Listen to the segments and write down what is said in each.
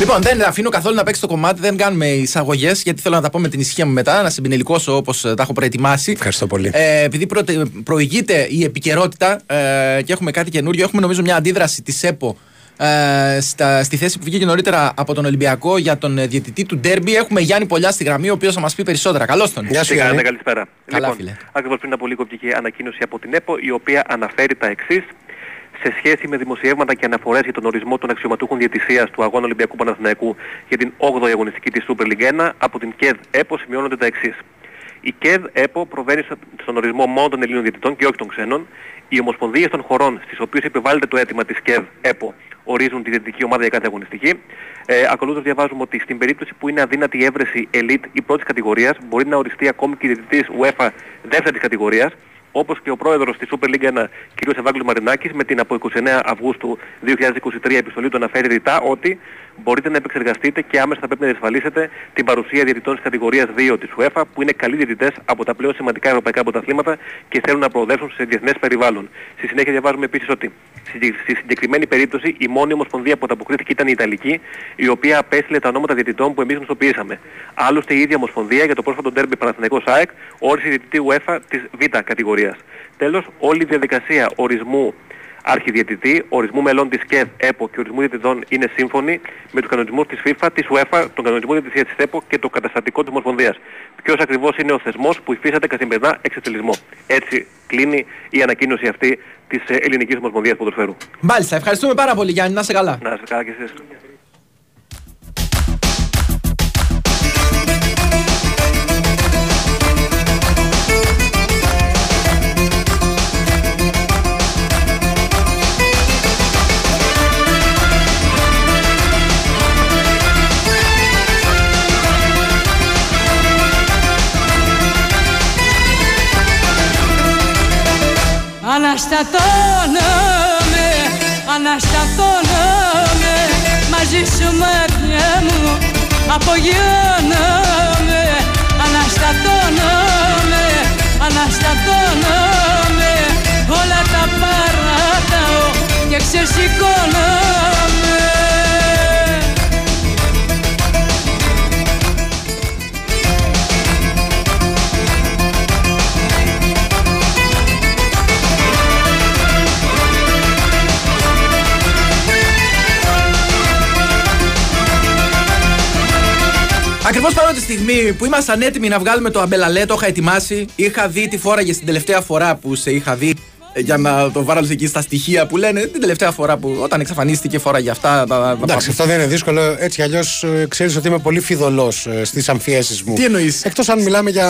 Λοιπόν, δεν αφήνω καθόλου να παίξει το κομμάτι, δεν κάνουμε εισαγωγές, γιατί θέλω να τα πω με την ησυχία μου μετά, να συμπινελικώσω όπως τα έχω προετοιμάσει. Ευχαριστώ πολύ. Ε, επειδή προ, προηγείται η επικαιρότητα ε, και έχουμε κάτι καινούριο, έχουμε νομίζω μια αντίδραση της ΕΠΟ ε, στα, στη θέση που βγήκε νωρίτερα από τον Ολυμπιακό για τον ε, διαιτητή του Ντέρμπι. Έχουμε Γιάννη Πολιά στη γραμμή, ο οποίος θα μας πει περισσότερα. Καλώς τον. Γεια σου, Γιάννη. Καλησπέρα. Καλά, λοιπόν, Ακριβώς πριν από λίγο βγήκε ανακοίνωση από την ΕΠΟ, η οποία αναφέρει τα εξής σε σχέση με δημοσιεύματα και αναφορές για τον ορισμό των αξιωματούχων διαιτησίας του Αγώνα Ολυμπιακού Παναθηναϊκού για την 8η αγωνιστική της Super League 1 από την ΚΕΔ ΕΠΟ σημειώνονται τα εξής. Η ΚΕΔ ΕΠΟ προβαίνει στον ορισμό μόνο των Ελλήνων διαιτητών και όχι των ξένων. Οι ομοσπονδίες των χωρών στις οποίες επιβάλλεται το αίτημα της ΚΕΔ ΕΠΟ ορίζουν τη διαιτητική ομάδα για κάθε αγωνιστική. Ε, ακολούθως διαβάζουμε ότι στην περίπτωση που είναι αδύνατη η έβρεση elite ή πρώτης κατηγορίας μπορεί να οριστεί ακόμη και η διαιτητής UEFA δεύτερης κατηγορίας όπως και ο πρόεδρος της Super League 1, κ. Ευάγγελος Μαρινάκης, με την από 29 Αυγούστου 2023 επιστολή του αναφέρει ρητά ότι μπορείτε να επεξεργαστείτε και άμεσα θα πρέπει να διασφαλίσετε την παρουσία διαιτητών της κατηγορίας 2 της UEFA, που είναι καλοί διαιτητές από τα πλέον σημαντικά ευρωπαϊκά πρωταθλήματα και θέλουν να προοδεύσουν σε διεθνές περιβάλλον. Στη συνέχεια διαβάζουμε επίσης ότι στη συγκεκριμένη περίπτωση η μόνη ομοσπονδία που ανταποκρίθηκε ήταν η Ιταλική, η οποία απέστειλε τα ονόματα διαιτητών που εμείς γνωστοποιήσαμε. Άλλωστε η ίδια ομοσπονδία για το πρόσφατο ντέρμπι Παναθηναϊκός ΑΕΚ όρισε διαιτητή UEFA της Β κατηγορίας. Τέλος, όλη η διαδικασία ορισμού αρχιδιαιτητή, ορισμού μελών της ΚΕΔ, ΕΠΟ και ορισμού διαιτητών είναι σύμφωνοι με τους κανονισμούς της FIFA, της UEFA, τον κανονισμό διαιτησίας της ΕΠΟ και το καταστατικό της Ομοσπονδίας. Ποιος ακριβώς είναι ο θεσμός που υφίσταται καθημερινά εξετελισμό. Έτσι κλείνει η ανακοίνωση αυτή της ε, Ελληνικής Ομοσπονδίας Ποδοσφαίρου. Μάλιστα, ευχαριστούμε πάρα πολύ Γιάννη, να είσαι καλά. Να είσαι καλά και εσείς. Αναστατώνομαι, αναστατώνομαι Μαζί σου μάτια μου απογειώνομαι. Αναστατώνομαι, αναστατώνομαι Όλα τα παρατάω και ξεσηκώνομαι Ακριβώς παρόλο τη στιγμή που ήμασταν έτοιμοι να βγάλουμε το αμπελαλέ, το είχα ετοιμάσει. Είχα δει τι φόραγε την τελευταία φορά που σε είχα δει για να το βάλω εκεί στα στοιχεία που λένε την τελευταία φορά που όταν εξαφανίστηκε φορά για αυτά. Τα, Εντάξει, αυτό δεν είναι δύσκολο. Έτσι αλλιώς ξέρεις ότι είμαι πολύ φιδωλός στις αμφιέσεις μου. Τι εννοείς; Εκτός αν μιλάμε για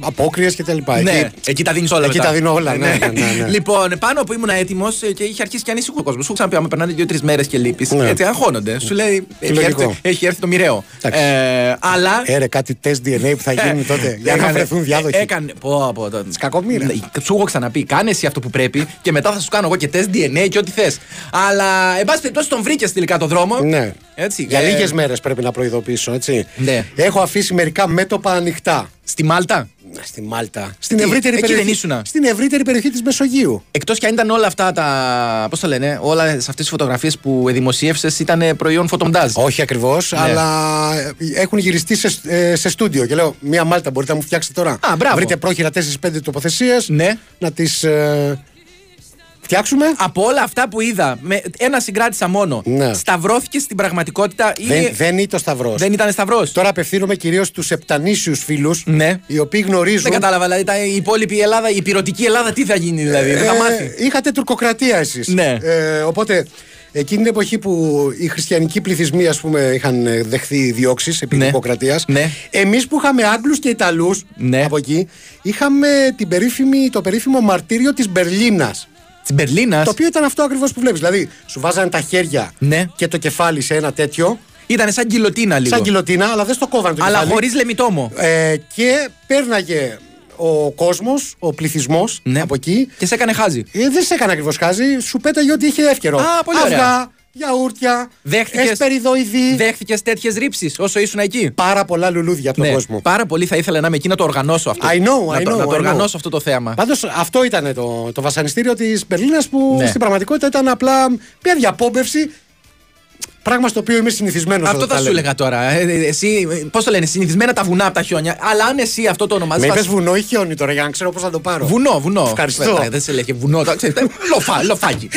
απόκριες κτλ. Ναι, εκεί, εκεί τα δίνεις όλα. Εκεί μετά. τα δίνω όλα, ναι, ναι, ναι, ναι. λοιπόν, πάνω που ήμουν έτοιμος και είχε αρχίσει και ανησυχώ ο κόσμος. Σου ξαναπεί, άμα περνάνε δύο-τρει μέρες και λείπεις. Ναι. Έτσι αγχώνονται. Σου λέει, έχει Λογικό. έρθει, έχει έρθει το μοιραίο. Εντάξει. Ε, αλλά. Έρε κάτι τεστ DNA που θα γίνει τότε για να Έκανε- βρεθούν διάδοχοι. Έκανε. Πω, πω, το... Κακομοίρα. Ναι, Σου έχω ξαναπεί, κάνε εσύ αυτό που πρέπει και μετά θα σου κάνω εγώ και τεστ DNA και ό,τι θες. Αλλά, εν πάση περιπτώσει, τον βρήκες τελικά το δρόμο. Ναι. Έτσι, Για ε, λίγες μέρες πρέπει να προειδοποιήσω, έτσι. Ναι. Έχω αφήσει μερικά μέτωπα ανοιχτά. Στη Μάλτα; Στη Μάλτα. Στην Τι, ευρύτερη εκεί περιοχή. δεν ήσουνα; Στην ευρύτερη περιοχή της Μεσογείου. Εκτός κι αν ήταν όλα αυτά τα. Πώς το λένε, όλε αυτές τις φωτογραφίες που δημοσίευσες ήταν προϊόν φωτομοντάζ. Όχι ακριβώς, Ναι. αλλά ε, έχουν γυριστεί σε, ε, σε στούντιο. Και λέω, μία μάλτα μπορείτε να μου φτιάξετε τώρα. Α, μπράβο. Βρείτε πρόχειρα 4-5 τοποθεσίες. Ναι. Να τις ε, φτιάξουμε. Από όλα αυτά που είδα, με ένα συγκράτησα μόνο. Ναι. Σταυρώθηκε στην πραγματικότητα ή. Δεν, δεν είναι το Σταυρός. δεν ήταν Σταυρός. Τώρα απευθύνομαι κυρίως στους επτανήσιους φίλους. Ναι. Οι οποίοι γνωρίζουν. Δεν κατάλαβα, δηλαδή τα- η υπόλοιπη Ελλάδα, η πυρωτική Ελλάδα τι θα γίνει, δηλαδή. δεν θα Ε, μάθει. είχατε τουρκοκρατία εσείς. Ναι. Ε, οπότε εκείνη την εποχή που οι χριστιανικοί πληθυσμοί ας πούμε, είχαν ε, δεχθεί διώξεις επί Ναι. τουρκοκρατίας, Ναι. εμείς που είχαμε Άγγλους και Ιταλούς Ναι. από εκεί, είχαμε την περίφημη, το περίφημο μαρτύριο της Μπερλίνας. Της Μπερλίνας Το οποίο ήταν αυτό ακριβώς που βλέπεις. Δηλαδή, σου βάζανε τα χέρια Ναι. και το κεφάλι σε ένα τέτοιο, ήταν σαν γκυλοτίνα λίγο. σαν κιλοτίνα, αλλά δεν στο κόβανε το Αλλά κεφάλι. χωρίς λεμιτόμο. Ε, και πέρναγε ο κόσμος, ο πληθυσμός Ναι. από εκεί Και σε έκανε χάζι. Ε, δεν σε έκανε ακριβώς χάζι, σου πέταγε ότι είχε εύκαιρο. Α, πολύ ωραία. Αυγά, γιαούρτια, Δέχτηκες- εσπεριδοειδή. Δέχτηκες τέτοιες ρήψεις όσο ήσουν εκεί; Πάρα πολλά λουλούδια από τον Ναι, κόσμο. πάρα πολύ θα ήθελα να είμαι εκεί να το οργανώσω αυτό. I know, να I το, know, να το I know. οργανώσω αυτό το θέαμα. Πάντως αυτό ήταν το, το βασανιστήριο της Μπερλίνας που Ναι. στην πραγματικότητα ήταν απλά μια διαπόμπευση Πράγμα στο οποίο είμαι συνηθισμένος. Αυτό θα σου έλεγα τώρα. Ε, ε, εσύ, πώς το λένε, συνηθισμένα τα βουνά από τα χιόνια. Αλλά αν εσύ αυτό το ονομάζεις. Με θα είπες σου- βουνό ή χιόνι τώρα για να ξέρω πώς θα το πάρω. Βουνό, βουνό. Ευχαριστώ. Ε, Δεν σε λέγε βουνό. το ξέρεις, ε, Λοφά, λοφάκι.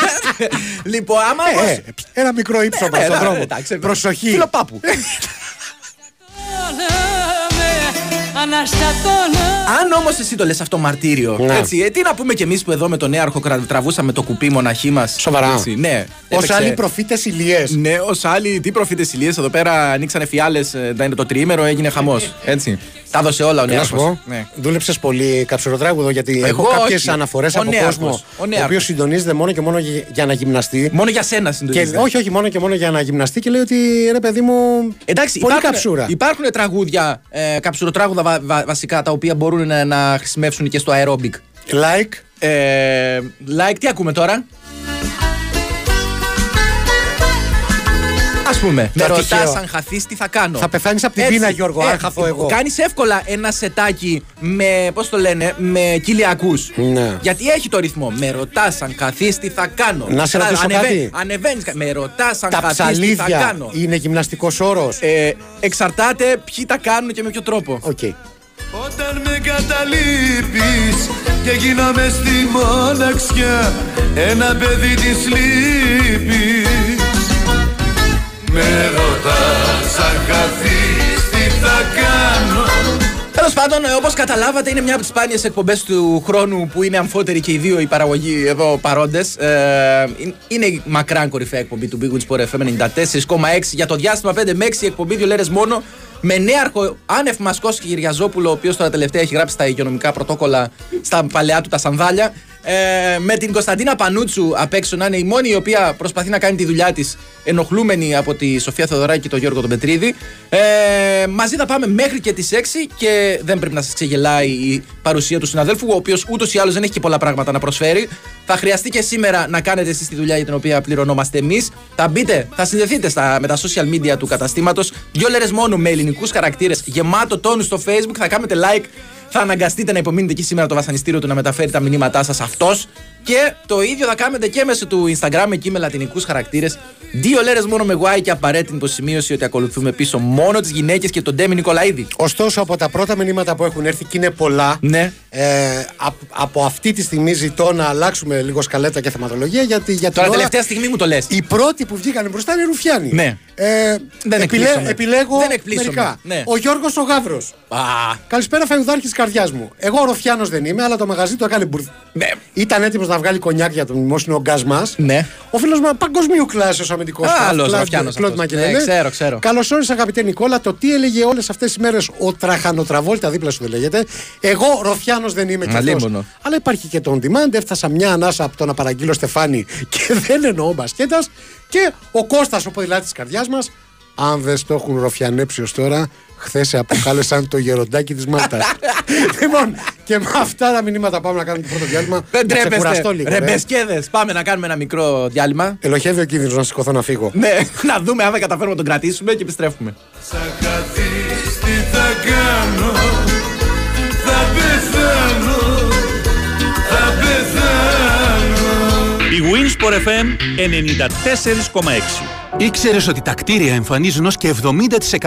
λοιπόν, άμα Ε, όμως- ε, ένα μικρό ύψος Ε, από τον ε, δρόμο. εντάξει, Προσοχή. Φιλοπάπου. Αναστατώνω Αν όμως εσύ το λες αυτό μαρτύριο, Ναι. έτσι, ε, τι να πούμε κι εμείς που εδώ με τον νέαρχο κρα- τραβούσαμε το κουπί μοναχή μας. Σοβαρά. Ναι. Ω Έπαιξε- άλλοι προφήτες ηλιέ. Ναι, ως άλλοι, τι προφήτες ηλίες εδώ πέρα ανοίξανε φιάλες, είναι το τριήμερο, έγινε χαμός. Έτσι. Τα έδωσε όλα ο Να σου νέαρχο. πω, Ναι. δούλεψες πολύ καψουροτράγουδο γιατί Εγώ έχω κάποιες όχι. αναφορές Ο από νέαρχος. κόσμο Ο ο νέαρχος. οποίο συντονίζεται μόνο και μόνο για, για να γυμναστεί. Μόνο για σένα Και, συντονίζεται. όχι, όχι, μόνο και μόνο για να γυμναστεί και λέει ότι ρε παιδί μου. Εντάξει, πολύ υπάρχουν, καψούρα. υπάρχουν τραγούδια, ε, καψουροτράγουδα βα- βα- βασικά, τα οποία μπορούν να, να χρησιμεύσουν και στο aerobic. Like. Ε, like, τι ακούμε τώρα; Α πούμε, με ρωτάς τυχαίο. αν χαθείς, τι θα κάνω; Θα πεθάνεις απ' την πείνα, Γιώργο, αν χαθώ εγώ. Κάνεις εύκολα ένα σετάκι με, πώς το λένε, με κοιλιακού. Ναι. Γιατί έχει το ρυθμό. Με ρωτάς αν χαθείς, τι θα κάνω. Να σε ρωτήσω κάτι. Ανεβαίνεις. Με ρωτάς αν Τα χαθείς, τι θα ψαλίδια κάνω. είναι γυμναστικός όρος; Ε, εξαρτάται ποιοι τα κάνουν και με ποιο τρόπο. Οκ. Όταν με καταλείπεις και γίναμε στη μοναξιά ένα παιδί της λύπης Με ρωτάς αν χαθείς τι θα κάνω Τέλος πάντων, όπως καταλάβατε, είναι μια από τις σπάνιες εκπομπές του χρόνου που είναι αμφότεροι και οι δύο οι παραγωγοί εδώ παρόντες. Ε, είναι η μακράν κορυφαία εκπομπή του Big Woods Sport FM 94,6 για το διάστημα 5 με 6 εκπομπή, δύο λέρες μόνο. Με νέαρχο άνευ Μασκός και Κυριαζόπουλο, ο οποίος τώρα τελευταία έχει γράψει τα υγειονομικά πρωτόκολλα στα παλαιά του τα σανδάλια. Ε, με την Κωνσταντίνα Πανούτσου απ' έξω να είναι η μόνη η οποία προσπαθεί να κάνει τη δουλειά της ενοχλούμενη από τη Σοφία Θεοδωράκη και τον Γιώργο τον Πετρίδη. Ε, μαζί θα πάμε μέχρι και τις 6 και δεν πρέπει να σας ξεγελάει η παρουσία του συναδέλφου, ο οποίος ούτως ή άλλως δεν έχει και πολλά πράγματα να προσφέρει. Θα χρειαστεί και σήμερα να κάνετε εσείς τη δουλειά για την οποία πληρωνόμαστε εμείς. Θα μπείτε, θα συνδεθείτε στα, με τα social media του καταστήματος. Δύο λέρε μόνο με ελληνικούς χαρακτήρες, γεμάτο τόνους στο Facebook. Θα κάνετε like θα αναγκαστείτε να υπομείνετε και σήμερα το βασανιστήριο του να μεταφέρει τα μηνύματά σας αυτός. Και το ίδιο θα κάνετε και μέσω του Instagram εκεί με λατινικούς χαρακτήρες. Δύο λέρες μόνο με γουάι και απαραίτητη υποσημείωση ότι ακολουθούμε πίσω μόνο τις γυναίκες και τον Ντέμι Νικολαίδη. Ωστόσο, από τα πρώτα μηνύματα που έχουν έρθει και είναι πολλά, Ναι. Ε, απ- από αυτή τη στιγμή ζητώ να αλλάξουμε λίγο σκαλέτα και θεματολογία γιατί για την Τώρα ώρα τελευταία στιγμή μου το λες. οι πρώτοι που βγήκαν μπροστά είναι οι Ρουφιάνοι. Ναι. Ε, Δεν επιλέ- εκπλήσωμαι. επιλέγω Δεν εκπλήσωμαι. μερικά. Ναι. Ο Γιώργος ο Γαύρος. Α, Καλησπέρα, φεουδάρχη τη καρδιάς μου. Εγώ Ροφιάνο δεν είμαι, αλλά το μαγαζί το έκανε μπουρδ. ναι. Ήταν έτοιμος να βγάλει κονιάκ για τον μνημόσυνο γκάζ μας. Ναι. Ο φίλος μου παγκοσμίου κλάσεω αμυντικός. Α, άλλος Ροφιάνος αυτός. Ναι, ξέρω, ξέρω. Καλώ όρισε, αγαπητέ Νικόλα. Το τι έλεγε όλες αυτές τις μέρες ο Τραχανοτραβόλτα δίπλα σου δεν λέγεται. Εγώ Ροφιάνο δεν είμαι κι αυτός. Αλίμονο. Αλλά υπάρχει και το on demand. Έφτασα μια ανάσα από το να παραγγείλω Στεφάνι και δεν εννοώ μπασκέτας. Και ο Κώστας ο ποδηλάτης της καρδιάς μας. Αν δεν στο έχουν ροφιανέψει ως τώρα, χθες σε αποκάλεσαν το γεροντάκι της Μάλτας. λοιπόν, και με αυτά τα μηνύματα πάμε να κάνουμε το πρώτο διάλειμμα. Δεν Να ξεκουραστώ τρέπεστε. λίγο. Ρε ρε. μπεσκέδες. Πάμε να κάνουμε ένα μικρό διάλειμμα. Ελοχεύει ο κίνδυνος να σηκωθώ να φύγω. Ναι, να δούμε αν δεν καταφέρουμε να τον κρατήσουμε και επιστρέφουμε. Σαν χαθείς τι θα κάνω Η Winsport FM 94,6. Ήξερες ότι τα κτίρια εμφανίζουν ως και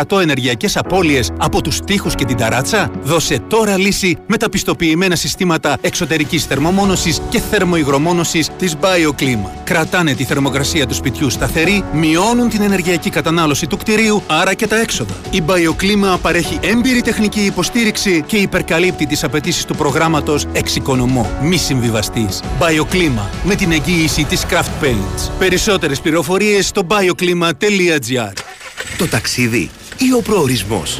70% ενεργειακές απώλειες από τους τοίχους και την ταράτσα; Δώσε τώρα λύση με τα πιστοποιημένα συστήματα εξωτερικής θερμομόνωσης και θερμοϊγρομόνωσης της BioClima. Κρατάνε τη θερμοκρασία του σπιτιού σταθερή, μειώνουν την ενεργειακή κατανάλωση του κτηρίου, άρα και τα έξοδα. Η BioClima παρέχει έμπειρη τεχνική υποστήριξη και υπερκαλύπτει τις απαιτήσεις του προγράμματος Εξοικονομώ. Μη συμβιβαστείς. BioClima με την εγγύηση της Craft Paints. Περισσότερες πληροφορίες στο bioclima.gr Το ταξίδι ή ο προορισμός.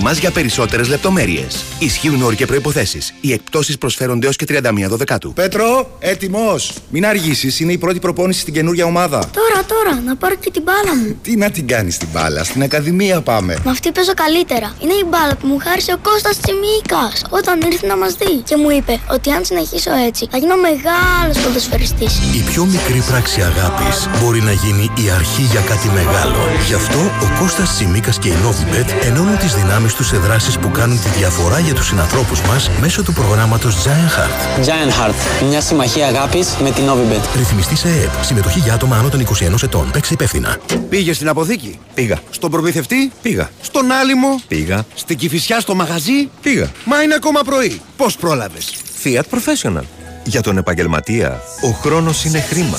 μας για περισσότερες λεπτομέρειες. Ισχύουν όροι και προϋποθέσεις. Οι εκπτώσεις προσφέρονται έως και 31 Δεκάτου. Πέτρο, έτοιμος. Μην αργήσεις, είναι η πρώτη προπόνηση στην καινούργια ομάδα. Τώρα, τώρα, να πάρω και την μπάλα μου. Τι να την κάνεις την μπάλα, στην Ακαδημία πάμε. Με αυτή παίζω καλύτερα. Είναι η μπάλα που μου χάρισε ο Κώστας Τσιμίκας όταν ήρθε να μας δει. Και μου είπε ότι αν συνεχίσω έτσι θα γίνω μεγάλος ποδοσφαιριστής. Η πιο μικρή πράξη αγάπης μπορεί να γίνει η αρχή για κάτι μεγάλο. Γι' αυτό ο Κώστας Τσιμίκας και η Novibet ενώνουν τις δυνάμεις τους σε δράσεις που κάνουν τη διαφορά για τους συνανθρώπους μας μέσω του προγράμματος Giant Heart. Giant Heart, μια συμμαχία αγάπης με την Novibet. Ρυθμιστή σε ΕΕΠ. Συμμετοχή για άτομα άνω των 21 ετών. Παίξε υπεύθυνα. Πήγε στην αποθήκη; Πήγα. Στον προμηθευτή; Πήγα. Στον άλυμο; Πήγα. Στην κυφισιά στο μαγαζί; Πήγα. Μα είναι ακόμα πρωί. Πώς πρόλαβες; Fiat Professional. Για τον επαγγελματία, ο χρόνος είναι χρήμα.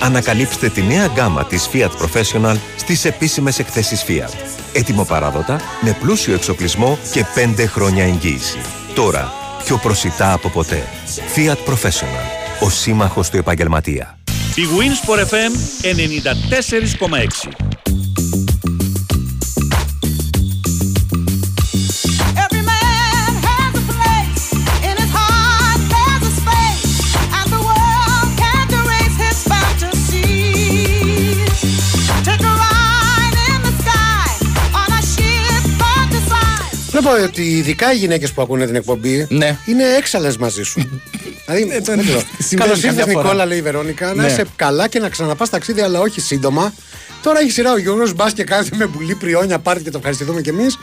Ανακαλύψτε τη νέα γκάμα της Fiat Professional στις επίσημες εκθέσεις Fiat. Έτοιμο παράδοτα, με πλούσιο εξοπλισμό και 5 χρόνια εγγύηση. Τώρα, πιο προσιτά από ποτέ. Fiat Professional. Ο σύμμαχος του επαγγελματία. Η Winsport FM 94,6. Design. Βλέπω ότι ειδικά οι γυναίκες που ακούνε την εκπομπή Ναι. είναι έξαλλες μαζί σου. δηλαδή, δεν ξέρω. Συμβαίνει Καλώς ήρθες, καμιά φορά. Νικόλα, λέει η Βερόνικα. Να Ναι. είσαι καλά και να ξαναπάς ταξίδι, αλλά όχι σύντομα. Τώρα έχει σειρά ο Γιώργο Μπας και κάθεται με πουλή πριόνια. Πάρτε και το ευχαριστηθούμε κι εμείς.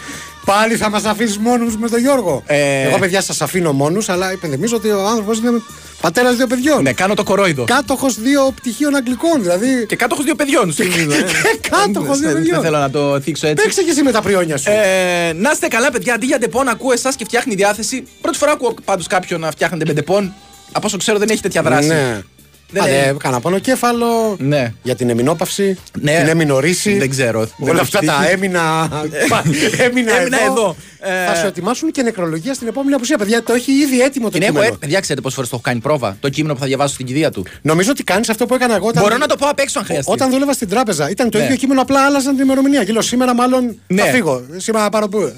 Πάλι θα μας αφήσεις μόνους με τον Γιώργο. Ε. Εγώ, παιδιά, σας αφήνω μόνους, αλλά υπενθυμίζω ότι ο άνθρωπος είναι πατέρας δύο παιδιών. Ναι, κάνω το κορόιδο. Κάτοχος δύο πτυχίων Αγγλικών. Δηλαδή. Και κάτοχος δύο παιδιών. σου θυμίζω, ε. Και κάτοχος δύο Δεν- παιδιών. Δεν θέλω να το θίξω έτσι. Παίξε και εσύ με τα πριόνια σου. Ε, να είστε καλά, παιδιά. Αντί για Ντεπόν, ακούω εσάς και φτιάχνει διάθεση. Πρώτη φορά ακούω πάντως κάποιον να φτιάχνετε με Ντεπόν. Από όσο ξέρω, δεν έχει τέτοια δράση. Ναι. Δεν Α, είναι- ναι, κάνα πονοκέφαλο Ναι. για την εμεινόπαυση, Ναι. την έμεινο-ρίση. Δεν ξέρω. Δεν Όλα έχω αυτά τύχει. τα έμεινα. έμεινα Έμεινα εδώ. εδώ. Ε, Θα σου ετοιμάσουν και νεκρολογία στην επόμενη απουσία. Παιδιά, το έχει ήδη έτοιμο το Την έχω, κείμενο. ε, παιδιά, ξέρετε πόσες φορές το έχω κάνει πρόβα; Το κείμενο που θα διαβάσω στην κηδεία του. Νομίζω ότι κάνεις αυτό που έκανα εγώ. Όταν... Μπορώ να το πω απ' έξω αν χρειαστεί. Όταν δούλευα στην τράπεζα. Ήταν το Ναι. ίδιο κείμενο, απλά άλλαζαν την ημερομηνία. Και λέω σήμερα μάλλον Ναι. θα φύγω. Σήμερα θα πάρω που.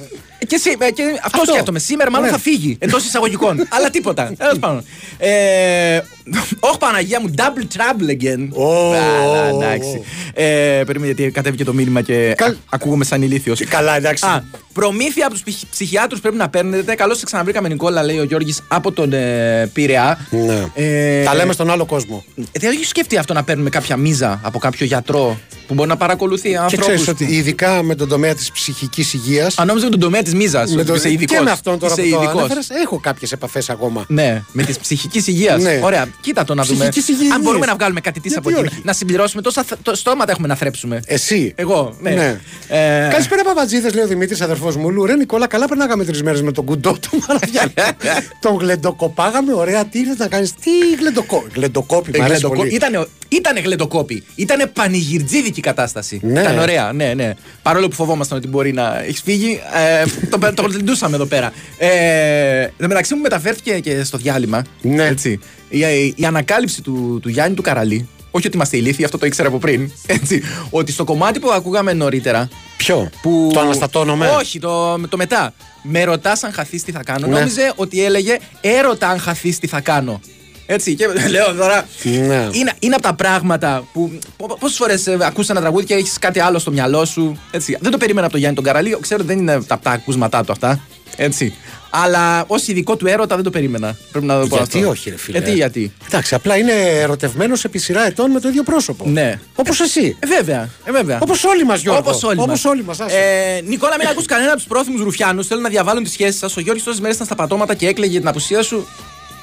Και, εσύ, ε, και αυτό, Αυτό. σκέφτομαι. Σήμερα μάλλον Ναι. θα φύγει εντός εισαγωγικών. Αλλά τίποτα. Τέλος πάντων. Ε, Όχι Παναγία μου, double trouble again. Ω, Καλά, ω, εντάξει. Ε, Περίμενε γιατί κατέβηκε το μήνυμα και Καλ- α- ακούγομαι σαν ηλίθιος. Καλά, εντάξει. Α, προμήθεια από τους ψυχιάτρους πρέπει να παίρνετε. Καλώς σε ξαναβρήκαμε, Νικόλα, λέει ο Γιώργης από τον ε, Πειραιά. Ναι. Ε, Τα λέμε στον άλλο κόσμο. ε, Δεν έχει σκεφτεί αυτό να παίρνουμε κάποια μίζα από κάποιο γιατρό που μπορεί να παρακολουθεί Και ανθρώπους; ξέρεις ότι ειδικά με τον τομέα της ψυχικής υγεία. Αν νόμιζα με τον τομέα της μίζας. Με το... Είσαι ειδικός. Και με αυτόν τώρα Είσαι που το ειδικός. ανέφερες, έχω κάποιες επαφές ακόμα. Ναι, με της ψυχικής υγείας. Ναι. Ωραία, κοίτα το να δούμε. Ψυχικής υγιεινής. Αν μπορούμε να βγάλουμε κάτι της Γιατί από εκεί. όχι; Να συμπληρώσουμε τόσα θ- το στόματα έχουμε να θρέψουμε. Εσύ. Εγώ, ναι. Ναι. Ε, Καλησπέρα, Παπατζίδες, λέει ο Δημήτρης, αδερφός μου. Λου, ρε Νικόλα, καλά περνάγαμε τρεις μέρες με τον κουντό του Μαραβιά. τον γλεντοκοπάγαμε, ωραία. Τι ήρθες να κάνεις, τι γλεντοκό... γλεντοκόπη, μου αρέσει γλεντοκό- πολύ. Ήτανε, ήτανε γλεντοκόπη. Ήτανε πανηγυρτζίδικη κατάσταση. Ναι. Ήταν ωραία, ναι, ναι. Παρόλο που φοβόμασταν ότι μπορεί να έχεις φύγει, ε, το, το γλεντούσαμε εδώ πέρα. Ε, εν τω μεταξύ μου μεταφέρθηκε και στο διάλειμμα. Ναι. Έτσι, η, η, η ανακάλυψη του, του Γιάννη του Καραλή. Όχι ότι είμαστε ηλίθιοι, αυτό το ήξερα από πριν. Έτσι, ότι στο κομμάτι που ακούγαμε νωρίτερα. Ποιο, Που... το αναστατώνομαι. Όχι, το, το μετά. Με ρωτάς αν χαθείς τι θα κάνω. Ναι. Νόμιζε ότι έλεγε έρωτα αν χαθείς τι θα κάνω. Έτσι, και λέω τώρα. Ναι. Είναι, είναι από τα πράγματα που. Πόσες φορές ακούς ένα τραγούδι και έχεις κάτι άλλο στο μυαλό σου. Έτσι. Δεν το περίμενα από τον Γιάννη τον Καραλή. Ξέρω δεν είναι από τα ακούσματά του αυτά. Έτσι. Αλλά ως ειδικό του έρωτα δεν το περίμενα. Πρέπει να το πω Γιατί αυτό. όχι, ρε φίλε. Γιατί, γιατί. Εντάξει, απλά είναι ερωτευμένος επί σειρά ετών με το ίδιο πρόσωπο. Ναι. Όπως εσύ. Ε, βέβαια. Ε, βέβαια. Όπως όλοι μας, Γιώργο. Όπως όλοι Όπως μας. όλοι μας, άσε. Ε, Νικόλα, μην ακούς κανένα από τους πρόθυμους Ρουφιάνους. Θέλουν να διαβάλουν τις σχέσεις σας. Ο Γιώργης τόσες μέρες ήταν στα πατώματα και έκλαιγε για την απουσία σου.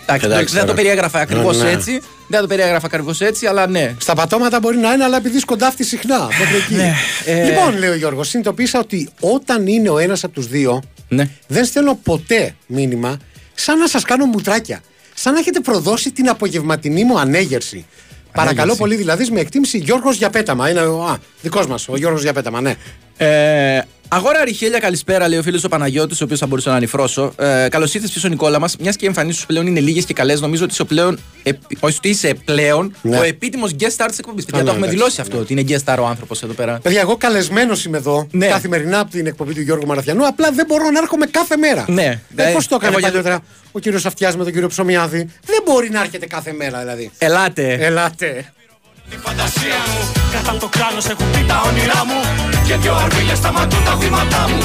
Εντάξει, Εντάξει, δεν το τώρα. περιέγραφα ακριβώς Ναι, ναι. έτσι. Δεν το περιέγραφα ακριβώς έτσι, αλλά ναι. Στα πατώματα μπορεί να είναι, αλλά επειδή σκοντάφτει συχνά. Μέχρι εκεί. Ναι, ε. Λοιπόν, λέει ο Γιώργος, συνειδητοποίησα ότι όταν είναι ο ένας από τους δύο, Ναι. δεν στέλνω ποτέ μήνυμα σαν να σας κάνω μουτράκια. Σαν να έχετε προδώσει την απογευματινή μου ανέγερση. Παρακαλώ πολύ, δηλαδή με εκτίμηση Γιώργος για πέταμα. Είναι ο δικός μας, ο Γιώργος για πέταμα, ναι. Ε, Αγόρα Ριχέλια, καλησπέρα, λέει ο φίλος ο Παναγιώτης, ο οποίος θα μπορούσε να ανηφρώσω. Ε, Καλώς ήρθες πίσω, Νικόλα μας. Μιας και οι εμφανίσεις σου πλέον είναι λίγες και καλές, νομίζω ότι είσαι, ο πλέον, επι- όχι, ότι είσαι πλέον Ναι. ο επίτιμος guest star της εκπομπής. Παιδιά, ναι, το έχουμε εντάξει. δηλώσει αυτό, ότι είναι guest star ο άνθρωπος εδώ πέρα. Παιδιά, εγώ καλεσμένος είμαι εδώ Ναι. καθημερινά από την εκπομπή του Γιώργου Μαραθιανού. Απλά δεν μπορώ να έρχομαι κάθε μέρα. Ναι. Ε, Ε, Πώς το έκανε εγώ για- παλιότερα ο κύριος Αυτιάς με τον κύριο Ψωμιάδη; Δεν μπορεί να έρχεται κάθε μέρα δηλαδή. Ελάτε. Ελάτε. Τη φαντασία μου Κατά το κράνος έχουν πει τα όνειρά μου Και δυο αρβίλες σταματούν τα βήματά μου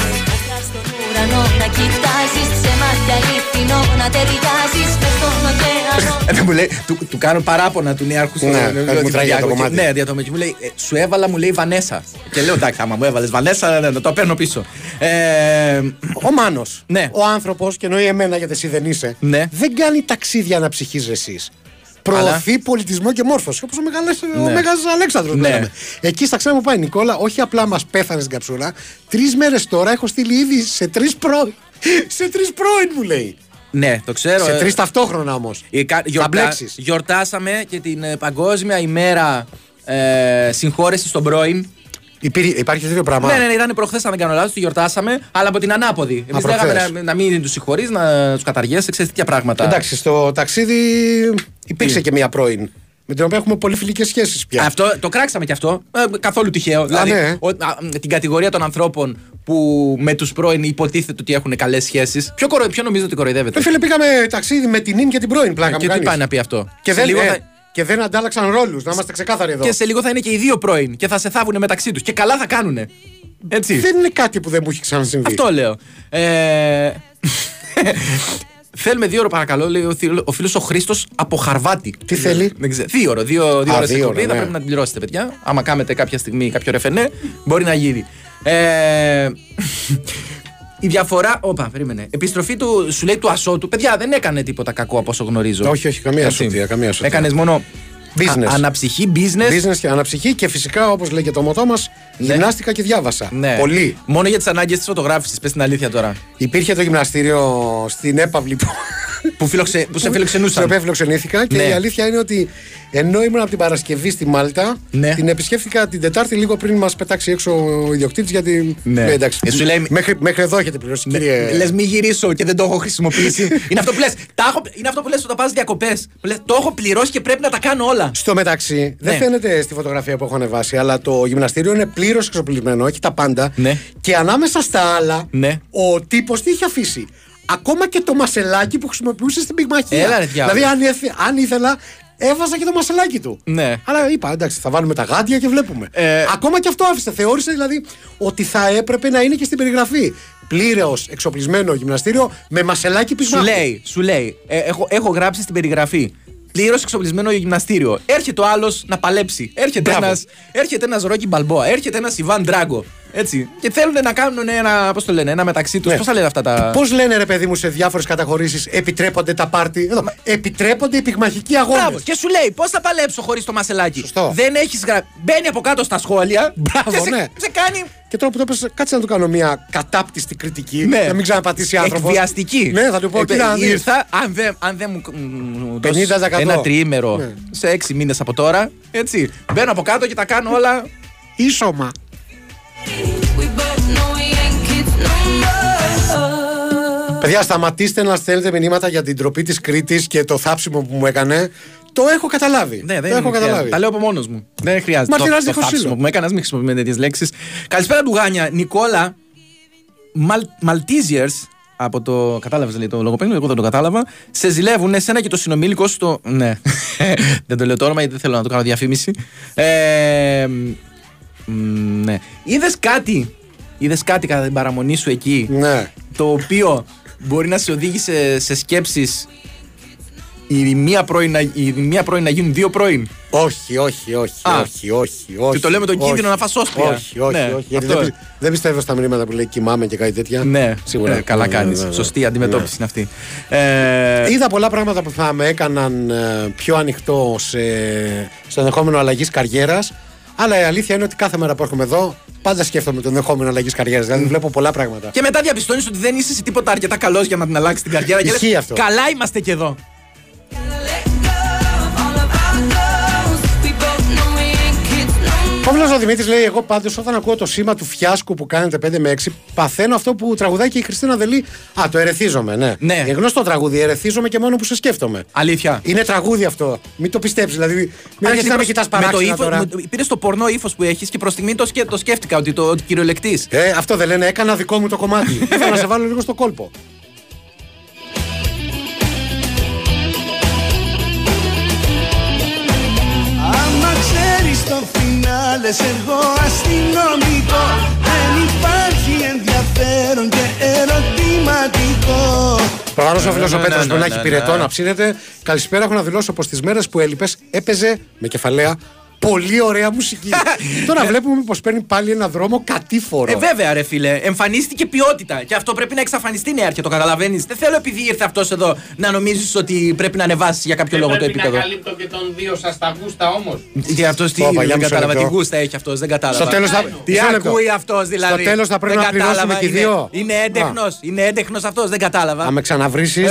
Στον ουρανό να κοιτάζεις Σε μάτια αληθινό να ταιριάζεις Μες στον ωκεανό Ε, μου λέει, του, του κάνω παράπονα του νέαρχου στο Ναι, στο- κάτι μου στο τράγει Κυριάκο το και- κομμάτι. Ναι, διατομική μου λέει, ε, σου έβαλα, μου λέει Βανέσα. Και λέω, εντάξει, άμα μου έβαλες Βανέσα, ναι, ναι, το παίρνω πίσω. Ε, Ο Μάνος. Ναι. Ο άνθρωπος, και εννοεί εμένα γιατί εσύ δεν είσαι, Ναι. δεν κάνει ταξίδια να ψυχεί εσείς. Προωθεί πολιτισμό και μόρφωση. Όπως ο, Μεγαλές, ο Ναι. Μέγας Αλέξανδρος Ναι. λέγαμε. Εκεί στα ξένα μου πάει η Νικόλα, όχι απλά μας πέθανε στην καψούρα. Τρεις μέρες τώρα έχω στείλει ήδη σε τρεις πρώην. σε τρεις πρώην μου λέει. ναι, το ξέρω. σε ε, τρεις ταυτόχρονα όμως. η κα- γιορτά- μπλέξεις. Γιορτάσαμε και την ε, Παγκόσμια ημέρα ε, συγχώρεση στον πρώην. Υπάρχει τέτοιο πράγμα; Ναι, ναι, ναι, ήταν προχθές, αν δεν κάνω λάθος, τη γιορτάσαμε, αλλά από την ανάποδη. Εμείς προχθές. λέγαμε να, να μην τους συγχωρείς, να τους καταργέσει, ξέρεις τέτοια πράγματα. Εντάξει, στο ταξίδι υπήρξε και μία πρώην. Με την οποία έχουμε πολύ φιλικές σχέσεις πια. Αυτό, το κράξαμε κι αυτό. Ε, καθόλου τυχαίο. δηλαδή, ναι. ο- α, μ, την κατηγορία των ανθρώπων που με τους πρώην υποτίθεται ότι έχουν καλές σχέσεις. Ποιο, κορο, ποιο νομίζετε ότι κοροϊδεύεται; Ε, φίλε, πήγαμε ταξίδι με την ίν και την πρώην πλάκα και μου τι κάνεις. πάει να πει αυτό; Και Σε δεν, λίγο ε, θα- και δεν αντάλλαξαν ρόλους, να είμαστε ξεκάθαροι εδώ. Και σε λίγο θα είναι και οι δύο πρώην και θα σε θάβουν μεταξύ τους. Και καλά θα κάνουνε. Έτσι. Δεν είναι κάτι που δεν μου έχει ξανασυμβεί. Αυτό λέω. Ε... Θέλουμε δύο ώρο παρακαλώ, λέει ο, θη- ο φίλος ο Χρήστος από Χαρβάτη. Τι θέλει; Δεν ξέρω. Δύο ώρο. Δύο, δύο Α, ώρες δύο εκπομπή, ώρα, θα ναι. πρέπει να την πληρώσετε, παιδιά. Άμα κάνετε κάποια στιγμή κάποιο ρεφενέ, μπορεί να γίνει. Ε... Η διαφορά. Όπα, περίμενε. Επιστροφή του, σου λέει του Ασώτου. Παιδιά, δεν έκανε τίποτα κακό από όσο γνωρίζω. Όχι, όχι, καμία Έτσι. σωτία, καμία σωτία. Έκανες μόνο. Business. α- αναψυχή, business. Business και αναψυχή και φυσικά, όπως λέει και το μοτό μας, γυμνάστηκα και διάβασα. Ναι. Πολύ. Μόνο για τις ανάγκες της φωτογράφησης, πες την αλήθεια τώρα. Υπήρχε το γυμναστήριο στην έπαυλη που, που, φιλοξε... που σε φιλοξενούσαν. στην οποία φιλοξενήθηκα και Ναι. η αλήθεια είναι ότι ενώ ήμουν από την Παρασκευή στη Μάλτα, Ναι. την επισκέφθηκα την Τετάρτη λίγο πριν μας πετάξει έξω ο ιδιοκτήτης γιατί. Ναι. λέει, εντάξει, Ε, σου λέει- μέχρι, μέχρι εδώ έχετε πληρώσει, κύριε. Λες, μη γυρίσω και δεν το έχω χρησιμοποιήσει. είναι αυτό που λες. Είναι αυτό που λες όταν πας διακοπές. Το έχω πληρώσει και πρέπει να τα κάνω όλα. Στο μεταξύ, δεν Ναι. φαίνεται στη φωτογραφία που έχω ανεβάσει, αλλά το γυμναστήριο είναι πλήρως εξοπλισμένο, έχει τα πάντα. Ναι. Και ανάμεσα στα άλλα, Ναι. ο τύπος τι είχε αφήσει; Ακόμα και το μασελάκι που χρησιμοποιούσε στην πυγμαχία. Έλα, ρε, διάολο. δηλαδή, αν, έθε- αν ήθελα, έβαζα και το μασελάκι του. Ναι. Αλλά είπα, εντάξει, θα βάλουμε τα γάντια και βλέπουμε. Ε, Ακόμα και αυτό άφησε. Θεώρησε δηλαδή ότι θα έπρεπε να είναι και στην περιγραφή. Πλήρω εξοπλισμένο γυμναστήριο με μασελάκι Σου πυγμάχου. λέει, σου λέει, ε, έχω, έχω γράψει στην περιγραφή. Πλήρως εξοπλισμένο γυμναστήριο. Έρχεται ο άλλος να παλέψει. Έρχεται Μπράβο. ένα έρχεται ένας Ρόκι Μπαλμπόα. Έρχεται ένας Ιβάν Ντράγκο. Έτσι. Και θέλουν να κάνουν ένα. Πώς το λένε, ένα μεταξύ τους. Ναι. Πώς θα λένε αυτά τα. Πώς λένε ρε παιδί μου σε διάφορες καταχωρήσεις, επιτρέπονται τα πάρτι; Εδώ, επιτρέπονται οι πυγμαχικοί αγώνες. Μπράβο. Και σου λέει, πώς θα παλέψω χωρίς το μασελάκι; Σωστό. Δεν έχεις γράψει. Μπαίνει από κάτω στα σχόλια. Μπράβο, και σε, ναι. σε κάνει. Και τώρα που το πες, κάτσε να του κάνω μια κατάπτυστη κριτική. Ναι. Να μην ξαναπατήσει άνθρωπος. Εκβιαστική. Ναι, θα του πω, Ε, κύριε να δεις. Ήρθα, αν δεν, αν δεν μου, μου δώσεις 50%. ένα τριήμερο Ναι. σε έξι μήνες από τώρα, έτσι. Μπαίνω από κάτω και τα κάνω όλα. Ίσωμα. Παιδιά, σταματήστε να στέλνετε μηνύματα για την τροπή της Κρήτης και το θάψιμο που μου έκανε. Το έχω καταλάβει. Ναι, δεν το έχω χρειάζεται. καταλάβει. Τα λέω από μόνος μου. Δεν χρειάζεται. Μαρτυράς το, το δίχως θάψιμο σύλλο. που μου έκανες, μην χρησιμοποιούμε τέτοιες λέξεις. Καλησπέρα του Γάνια. Νικόλα Μαλ, Maltesers από το. Κατάλαβες λέει το λογοπαίγνιο, εγώ δεν το κατάλαβα. Σε ζηλεύουν εσένα και το συνομήλικο σου το. Ναι. δεν το λέω το όνομα γιατί δεν θέλω να το κάνω διαφήμιση. Ε, μ, ναι. Είδες κάτι. Είδες κάτι κατά την παραμονή σου εκεί. Ναι. Το οποίο μπορεί να σε οδήγησε σε σκέψεις η μία πρώην, να- η μία πρώην να γίνουν δύο πρώην; Όχι, όχι, όχι, Α. όχι, όχι, όχι. Και το λέμε τον όχι. κίνδυνο να φας όσπρια. Όχι, όχι, Ναι, όχι. Γιατί αυτό. δεν, πι- δεν πιστεύω στα μηνύματα που λέει κοιμάμαι και κάτι τέτοια. Ναι, σίγουρα. Ε, καλά Ναι, κάνεις. ναι, ναι, ναι. Σωστή αντιμετώπιση είναι αυτή. Ε, Είδα πολλά πράγματα που θα με έκαναν ε, πιο ανοιχτό σε, στο ενδεχόμενο αλλαγής καριέρας. Αλλά η αλήθεια είναι ότι κάθε μέρα που έρχομαι εδώ, πάντα σκέφτομαι το ενδεχόμενο αλλαγής καριέρας. Δηλαδή βλέπω πολλά πράγματα. και μετά διαπιστώνεις ότι δεν είσαι σε τίποτα αρκετά καλός για να την αλλάξεις την καριέρα. και Ισχύει λες, αυτό. Καλά είμαστε και εδώ. Παύλος ο Δημήτρη λέει: Εγώ πάντως όταν ακούω το σήμα του φιάσκου που κάνετε 5 με 6, παθαίνω αυτό που τραγουδάει και η Χριστίνα Δελή. Α, το ερεθίζομαι, ναι. Ναι. Είναι γνωστό τραγούδι. Ερεθίζομαι και μόνο που σε σκέφτομαι. Αλήθεια. Είναι τραγούδι αυτό. Μην το πιστέψεις. Δηλαδή, μην Α, αρχίσεις γιατί να με προς- κοιτάς με το παράξενα ύφος- τώρα. με- Πήρες το πορνό ύφος που έχεις και προς στιγμή το, σκέ, το σκέφτηκα ότι το ότι κυριολεκτή. Ε, αυτό δεν λένε, έκανα δικό μου το κομμάτι. Ήθελα να σε βάλω λίγο στο κόλπο. Ξέρεις το φινάλε σε εγώ αστυνομικό Δεν υπάρχει ενδιαφέρον και ερωτηματικό Προφανώς ο Ναι, φίλος ναι, ο ναι, Πέτρος ναι, μπορεί να ναι, έχει ναι. πυρετό να ψήνεται. Καλησπέρα, έχω να δηλώσω πως τις μέρες που έλειπες έπαιζε με κεφαλαία πολύ ωραία μουσική. Τώρα βλέπουμε πως παίρνει πάλι ένα δρόμο κατήφορο. Ε, βέβαια, ρε φίλε. Εμφανίστηκε ποιότητα. Και αυτό πρέπει να εξαφανιστεί νέα το καταλαβαίνεις. Δεν θέλω επειδή ήρθε αυτός εδώ να νομίζεις ότι πρέπει να ανεβάσει για κάποιο λόγο το πρέπει επίπεδο. να καλύπτω και τον δύο σας τα γούστα όμως. Τι αυτό τι. Όπα, για Δεν μισό κατάλαβα. Τι λεπτό. γούστα έχει αυτός. Δεν κατάλαβα. Στο τέλος θα- Τι μισό λεπτό. ακούει αυτός δηλαδή; Στο τέλος θα πρέπει Δεν να πληρώσουμε κατάλαβα. και οι Είναι- δύο. Είναι έντεχνος. Είναι έντεχνος αυτός. Δεν κατάλαβα. Αν με ξαναβρίσει.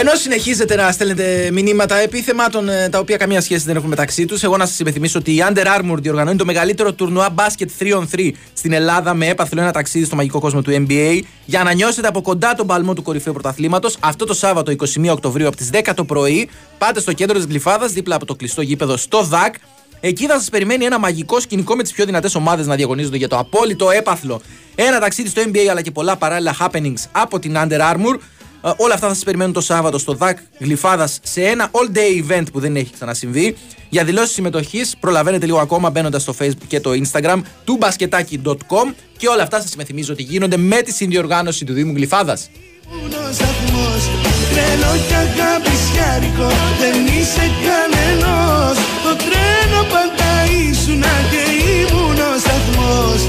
Ενώ συνεχίζετε να στέλνετε μηνύματα επίθεμάτων ε, τα οποία καμία σχέση δεν έχουν μεταξύ τους, εγώ να σας υπενθυμίσω ότι η Under Armour διοργανώνει το μεγαλύτερο τουρνουά μπάσκετ 3on3 στην Ελλάδα με έπαθλο ένα ταξίδι στο μαγικό κόσμο του NBA για να νιώσετε από κοντά τον παλμό του κορυφαίου πρωταθλήματος αυτό το Σάββατο 21 Οκτωβρίου από τις 10 το πρωί. Πάτε στο κέντρο της Γλυφάδας δίπλα από το κλειστό γήπεδο στο ΔΑΚ. Εκεί θα σας περιμένει ένα μαγικό σκηνικό με τις πιο δυνατές ομάδες να διαγωνίζονται για το απόλυτο έπαθλο. Ένα ταξίδι στο NBA αλλά και πολλά παράλληλα happenings από την Under Armour. Ε, όλα αυτά θα σας περιμένουν το Σάββατο στο ΔΑΚ Γλυφάδας σε ένα all day event που δεν έχει ξανασυμβεί. Για δηλώσεις συμμετοχής προλαβαίνετε λίγο ακόμα μπαίνοντας στο Facebook και το Instagram του μπασκετάκι.com και όλα αυτά σας υπενθυμίζω ότι γίνονται με τη συνδιοργάνωση του Δήμου Γλυφάδας. Ήμουν ο σταθμός Τρελό και αγαπησιάρικο Δεν είσαι κανενός Το τρένο πάντα ήσουνα και ήμουν ο σταθμός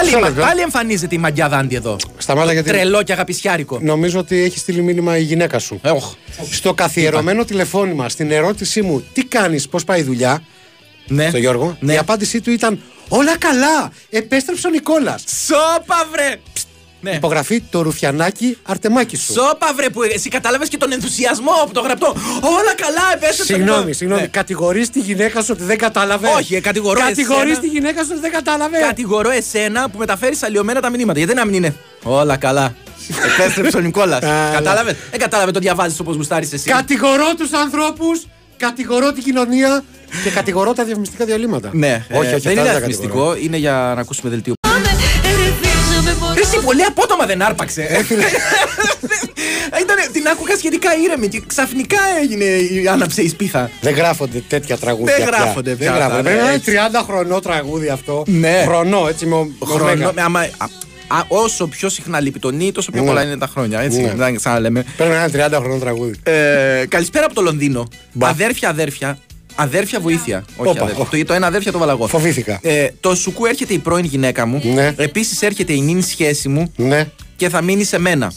Πάλι, Μισό λεπτό. πάλι εμφανίζεται η μαγιά δάντη εδώ. Σταμάτα γιατί. Τρελό και αγαπησιάρικο. Νομίζω ότι έχει στείλει μήνυμα η γυναίκα σου. Ε, οχ. Στο καθιερωμένο τηλεφώνημα, στην ερώτησή μου, τι κάνεις, πώς πάει η δουλειά, Ναι. στο Γιώργο, Ναι. η απάντησή του ήταν Όλα καλά! Επέστρεψε ο Νικόλας. Σόπα βρε! Ναι. Υπογραφή το ρουφιανάκι αρτεμάκι σου. Σόπα βρε που εσύ κατάλαβες και τον ενθουσιασμό από το γραπτό. Όλα καλά, επέστρεψε. Συγγνώμη, συγγνώμη. Ναι. Κατηγορείς τη γυναίκα σου ότι δεν κατάλαβε. Όχι, ε, κατηγορώ Κατηγορείς εσένα. τη γυναίκα σου ότι δεν κατάλαβε. Κατηγορώ εσένα που μεταφέρεις αλλοιωμένα τα μηνύματα. Γιατί να μην είναι. Όλα καλά. Επέστρεψε ο Νικόλας. Καλά. Κατάλαβε; Δεν κατάλαβε, το διαβάζεις όπως γουστάρεις εσύ. Κατηγορώ τους ανθρώπους, κατηγορώ την κοινωνία και κατηγορώ τα διαφημιστικά διαλύματα. Ναι, όχι, ε, όχι, δεν αυτά είναι τα αριθμιστικό, κατηγορώ. είναι για να ακούσουμε δελτίο. Ερεθίζομαι μπορώ Ρε, Εσύ πολύ απότομα δεν άρπαξε. Ήταν, την άκουγα σχετικά ήρεμη και ξαφνικά έγινε, η- άναψε η σπίθα. Δεν γράφονται τέτοια τραγούδια. Δεν πια. γράφονται πια, Δεν γράφονται. ναι, Πρέπει να είναι έτσι. 30 χρονό τραγούδι αυτό. Ναι. Χρονό, έτσι με, ο- με Χρονο, ωμέγα. με- άμα- α, α, όσο πιο συχνά λείπει το νι, τόσο πιο Ναι. πολλά είναι τα χρόνια. Έτσι, Ναι. δεν ξαναλέμε. Πρέπει να είναι 30 χρονό τραγούδι. Ε, καλησπέρα από το Λονδίνο. Μπα. Αδέρφια, αδέρφια. Αδέρφια βοήθεια. Όχι Όπα. αδέρφια. Το, το ένα αδέρφια το βάλα εγώ. Φοβήθηκα. Ε, το σουκού έρχεται η πρώην γυναίκα μου. Ναι. Επίσης έρχεται η νυν σχέση μου Ναι. και θα μείνει σε μένα.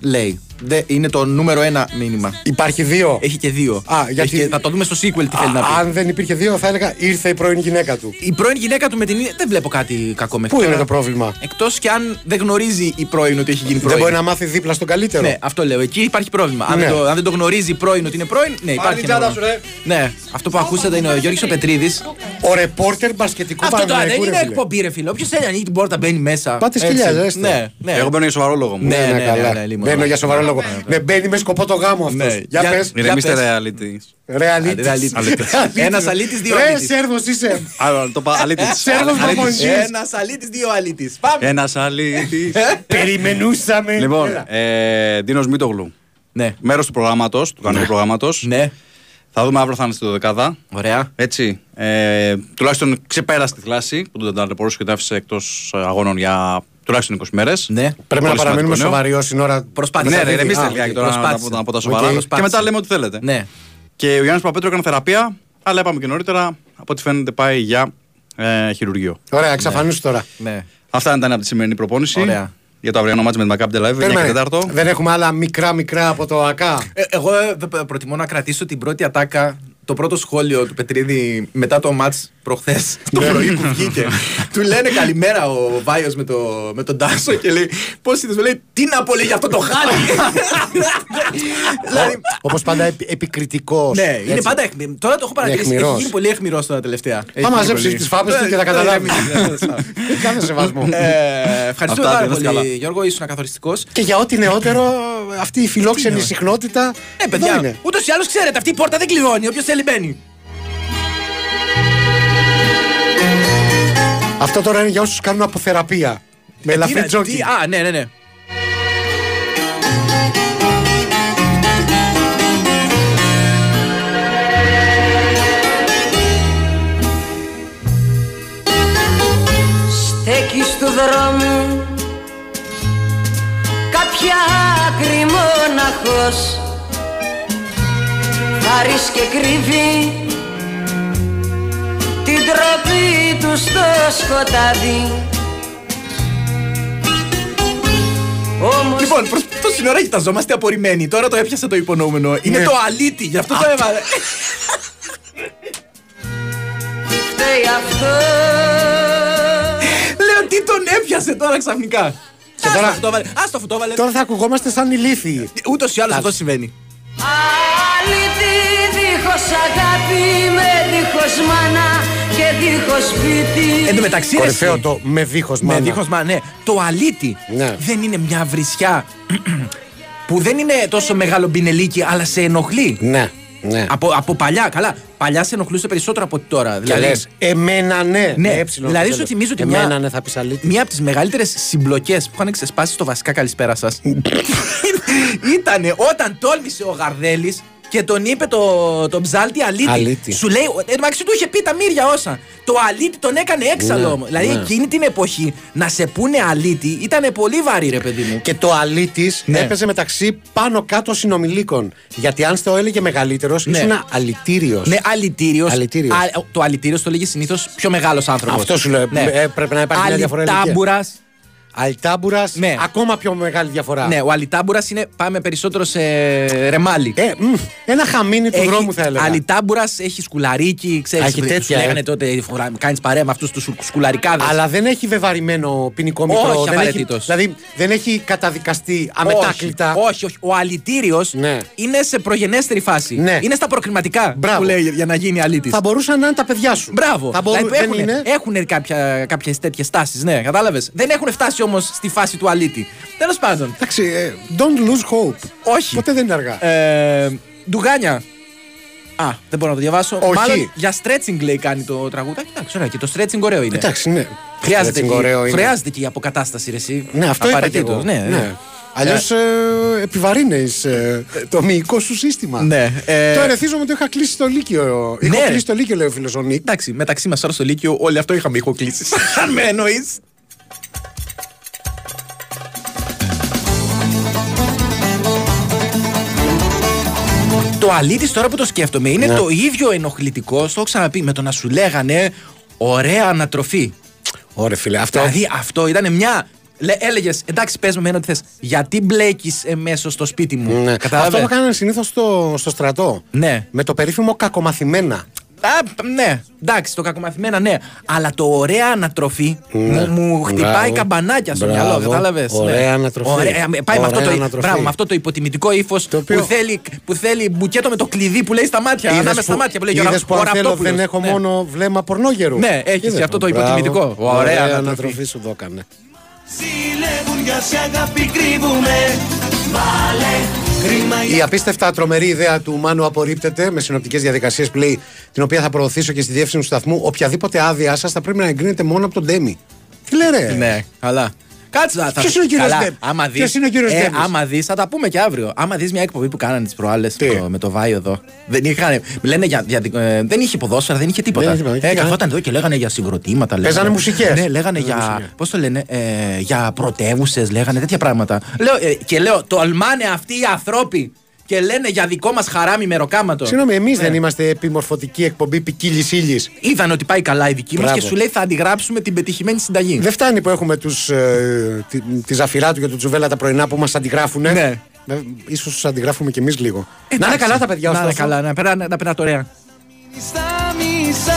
Λέει. Δε, είναι το νούμερο ένα μήνυμα. Υπάρχει δύο. Έχει και δύο. Α, Έχει γιατί- και- θα το δούμε στο sequel τι θέλει να Α, πει. αν δεν υπήρχε δύο, θα έλεγα ήρθε η πρώην γυναίκα του. Η πρώην γυναίκα του με την. Δεν βλέπω κάτι κακό μέχρι Πού είναι τώρα. το πρόβλημα; Εκτός και αν δεν γνωρίζει η πρώην ότι έχει γίνει πρώην. Δεν μπορεί να μάθει δίπλα στον καλύτερο. Ναι, αυτό λέω. Εκεί υπάρχει πρόβλημα. Αν, Ναι. δεν, το, αν δεν το γνωρίζει η πρώην ότι είναι πρώην, ναι, υπάρχει. την τσάντα ένα πρόβλημα. Ναι, αυτό που ακούσατε είναι ο Γιώργο ο Πετρίδης. Ο ρεπόρτερ μπασκετικού Αυτό το δεν Παναθηναϊκού, είναι ρε φίλε. εκπομπή, ρε φίλε. Όποιος θέλει να ανοίγει την πόρτα μπαίνει μέσα. Πάτε Έτσι. σκυλιά, δέστε. Ναι, ναι. Εγώ μπαίνω για σοβαρό λόγο μου. Ναι, Ναι, ναι, ναι, καλά. ναι, ναι, λίμωνο. Μπαίνω για σοβαρό λόγο. Ναι, μπαίνει με σκοπό το γάμο αυτός. Ναι. Για Για- πες. Ηρεμήστε πες. reality. Ρεαλίτης. Αλήτης. Ένας αλήτης, δύο Ρε, αλήτης. Σέρβος είσαι. Άρα το είπα αλήτης. Σέρβος προπονητής. Ένας αλήτης, δύο αλήτης. Πάμε. Ένας αλήτης. Περιμένουσαμε. Λοιπόν, Έλα. ε, Ντίνος Μίτογλου. Ναι. Μέρος του προγράμματος, του κανονικού προγράμματος. Ναι. Θα δούμε αύριο θα είναι στη δεκάδα. Ωραία. Έτσι. Ε, τουλάχιστον ξεπέρασε τη θλάση που τον ταλαιπωρούσε και τον άφησε εκτός αγώνων για τουλάχιστον 20 μέρες. Ναι. Πρέπει να παραμείνουμε σοβαροί όσοι ώρα. Προσπάθησε. Ναι, να ρε, δει. ηρεμήστε Α, λιγάκι οκ, τώρα να, προσπάθησε. να, από τα Οκ. σοβαρά. Και Προσπάθησε. μετά λέμε ό,τι θέλετε. Ναι. Και ο Γιάννης Παπέτρου έκανε θεραπεία, αλλά είπαμε και νωρίτερα, από ό,τι φαίνεται πάει για ε, χειρουργείο. Ωραία, εξαφανίσου τώρα. Ναι. Αυτά ήταν από τη σημερινή προπόνηση. Ωραία. Για το αυριανό μάτς με την Maccabi Tel Aviv, 9 και Περίμενε. 4. Δεν έχουμε άλλα μικρά μικρά από το ΑΚΑ. Ε, εγώ ε, π- προτιμώ να κρατήσω την πρώτη ατάκα το πρώτο σχόλιο του Πετρίδη μετά το μάτς προχθές το Ναι. πρωί που βγήκε. του λένε καλημέρα ο Βάιος με, το, με τον Τάσο και λέει πώς είδες, μου λέει τι να πω λέει για αυτό το χάλι. δηλαδή, Όπω πάντα επι- επικριτικός. ναι, είναι έτσι. πάντα αιχμηρό. Τώρα το έχω παρατηρήσει. Έχει Αιχμηρός. γίνει πολύ αιχμηρό τώρα τελευταία. Έχει Θα γίνει μαζέψει πολύ. τι φάπε του και θα Ναι, καταλάβει. ναι, ναι, ναι, ναι. Κάθε σεβασμό. Ε, Ευχαριστούμε Αυτά, πάρα να είστε πολύ, καλά. Γιώργο. Ήσουν καθοριστικό. Και για ό,τι νεότερο, αυτή η φιλόξενη συχνότητα. Ε, εδώ παιδιά, είναι. ούτω ή άλλω ξέρετε, αυτή η πόρτα δεν κλειδώνει. Όποιο θέλει μπαίνει. Αυτό τώρα είναι για όσους κάνουν αποθεραπεία. Με Ε, τι ελαφρύ να- τζόκι. τι- Α, ναι, ναι, ναι. Στέκει του δρόμου κάποια άκρη μοναχός Χάρης και κρύβει την τροπή τους στο σκοτάδι Όμως Λοιπόν, προς τόση ώρα κοιταζόμαστε απορριμμένοι. Τώρα το έπιασε το υπονοούμενο. Είναι Ναι. το αλήτη, γι' αυτό το έβαλε. φταίει αυτός Λέω τι τον έπιασε τώρα ξαφνικά. Και τώρα- Άστο, αυτό έβαλε. Άστο, αυτό έβαλε. Τώρα θα ακουγόμαστε σαν ηλίθιοι. Ούτως ή άλλως αυτό συμβαίνει. Αλήτη δίχως αγάπη με δίχως μάνα και δίχως σπίτι Εν τω μεταξύ, ρε, Κορυφαίο εσύ, το με δίχως Με δίχως μα, ναι. Το αλήτη Ναι. δεν είναι μια βρισιά που δεν είναι τόσο μεγάλο μπινελίκι, αλλά σε ενοχλεί. Ναι, ναι. Από, από παλιά, καλά. Παλιά σε ενοχλούσε περισσότερο από τώρα. Και Δηλαδή, λες, εμένα ναι. Ναι, με έψιλον δηλαδή στο σου τέλος. θυμίζω ότι Εμένα μια- ναι, θα πεις αλήθεια. Μία από τις μεγαλύτερες συμπλοκές που είχαν ξεσπάσει στο βασικά καλησπέρα σας ήταν όταν τόλμησε ο Γαρδέλης και τον είπε το, το ψάλτη αλήτη. Αλήτη. Σου λέει, εν τω μεταξύ του είχε πει τα μύρια όσα. Το αλήτη τον έκανε έξαλλο. Ναι, όμως. δηλαδή ναι. εκείνη την εποχή να σε πούνε αλήτη ήταν πολύ βαρύ, ρε παιδί μου. Και το αλήτη Ναι. έπαιζε μεταξύ πάνω κάτω συνομιλίκων. Γιατί αν το έλεγε μεγαλύτερος, Ναι. ήσουν αλητήριος. Ναι, αλητήριος. Αλητήριος. το αλητήριος το λέγει συνήθως πιο μεγάλος άνθρωπος. Αυτό σου λέω. Ε, πρέπει να υπάρχει μια διαφορά ηλικίας. Αλιτάμπουρα. Αλτάμπουρας, Ναι. ακόμα πιο μεγάλη διαφορά. Ναι, ο αλιτάμπουρα είναι. Πάμε περισσότερο σε ρεμάλι. Ε, μ, ένα χαμίνι του δρόμου θα έλεγα. Αλιτάμπουρα έχει σκουλαρίκι, ξέρεις. Έχει τέτοια, Λέγανε ε. τότε, κάνεις παρέα με αυτούς τους σκουλαρικάδες. Αλλά δεν έχει βεβαρημένο ποινικό μητρό. Όχι δεν έχει, απαραίτητος. δηλαδή δεν έχει καταδικαστεί αμετάκλητα. Όχι, όχι. Ο αλητήριος Ναι. είναι σε προγενέστερη φάση. Ναι. Είναι στα προκριματικά Μπράβο. που λέει για να γίνει αλήτης. Θα μπορούσαν να είναι τα παιδιά σου. Μπράβο. Θα μπορού- Δηλαδή, δεν έχουν, είναι; έχουν κάποια, κάποιες τέτοιες τάσεις, ναι, κατάλαβες. Δεν έχουν φτάσει όμως στη φάση του αλήτη. Τέλος πάντων. Εντάξει, ε, don't lose hope. Όχι. Ποτέ δεν είναι αργά. Ε, ντουγάνια. Α, δεν μπορώ να το διαβάσω. Όχι. Μάλλον για stretching λέει κάνει το τραγουδάκι. Εντάξει, ωραία, και το stretching ωραίο είναι. Εντάξει, ναι. Χρειάζεται, Stretching και, ωραίο είναι. χρειάζεται και η αποκατάσταση, ρε, εσύ. Ναι, αυτό είπα και εγώ. Απαραίτητος, Ναι, ναι. Αλλιώς ε, επιβαρύνεις ε, το μυϊκό σου σύστημα. Ναι, ε, Το ερεθίζομαι το είχα κλείσει στο Λύκειο. Ναι. Είχα κλείσει το Λύκειο, λέει ο φίλος ο Νίκ. Εντάξει, μεταξύ μας τώρα στο Λύκειο, όλοι αυτό είχαμε ηχοκλήσεις. Αν με εννοείς. Το αλήτης τώρα που το σκέφτομαι είναι Ναι. το ίδιο ενοχλητικό, στο έχω ξαναπεί, με το να σου λέγανε ωραία ανατροφή. Ωραία, φίλε. Αυτό. Δηλαδή αυτό ήταν μια. Έλεγες, εντάξει, πες με εμένα τι θες. Γιατί μπλέκεις εμέσως στο σπίτι μου. Ναι. Κατάλαβες; Αυτό το έκαναν συνήθως στο, στο στρατό. Ναι. Με το περίφημο κακομαθημένα. Α, ναι, εντάξει, το κακομαθημένα ναι. Αλλά το ωραία ανατροφή Ναι. μου, μου χτυπάει Μπράβο. καμπανάκια στο Μπράβο. μυαλό, κατάλαβες; Ωραία ανατροφή. πάει με αυτό, Ωραία το, ανατροφή. μπράβο, με αυτό το υποτιμητικό ύφος οποίο- που, θέλει, που θέλει μπουκέτο με το κλειδί που λέει στα μάτια. Είδες ανάμεσα στα μάτια που λέει είδες που αν θέλω Ραπτόπουλος. δεν έχω Ναι. μόνο βλέμμα πορνόγερου. Ναι, έχεις Είδες, αυτό το μπράβο. υποτιμητικό. Ωραία Ωραία ανατροφή. ανατροφή σου δώκανε. Ζηλεύουν για σε αγάπη κρύβουμε Βάλε χρήμα Η απίστευτα τρομερή ιδέα του Μάνου απορρίπτεται με συνοπτικές διαδικασίες που λέει την οποία θα προωθήσω και στη διεύθυνση του σταθμού. Οποιαδήποτε άδειά σας θα πρέπει να εγκρίνεται μόνο από τον Ντέμι. Τι λέει ρε; Ναι, καλά. Κάτσε να θα Ποιος είναι ο κύριος Καλά, Ντέμι; Άμα δεις, Ποιος είναι ο κύριος ε, Ντέμις; άμα δεις, θα τα πούμε και αύριο. Άμα δεις μια εκπομπή που κάνανε τις προάλλες Τι; με, το- με το Βάιο εδώ. Δεν, είχαν, λένε για, για, ε, δεν είχε ποδόσφαιρα, δεν είχε τίποτα. Δεν είχε τίποτα. ε, Τι καθόταν εδώ και λέγανε για συγκροτήματα. Παίζανε λέγανε- μουσικές. Ναι, λέγανε για. Πώς το λένε, ε, για πρωτεύουσες, λέγανε τέτοια πράγματα. Λέω, ε, και λέω, τολμάνε αυτοί οι άνθρωποι και λένε για δικό μας χαράμι μεροκάματος. Συγγνώμη, εμείς Ναι. δεν είμαστε επιμορφωτική εκπομπή ποικίλης ύλης. Είδαν ότι πάει καλά η δική μας Μπράβο. και σου λέει θα αντιγράψουμε την πετυχημένη συνταγή. Δεν φτάνει που έχουμε τους, ε, τη, τη Ζαφυράτου και του Τζουβέλα τα πρωινά που μας αντιγράφουν. Ναι. σω τους αντιγράφουμε κι εμείς λίγο. να είναι Εντάξει. καλά τα παιδιά Να είναι ωστόσο. καλά, να περνά- να περνάτε ωραία. Στα μισά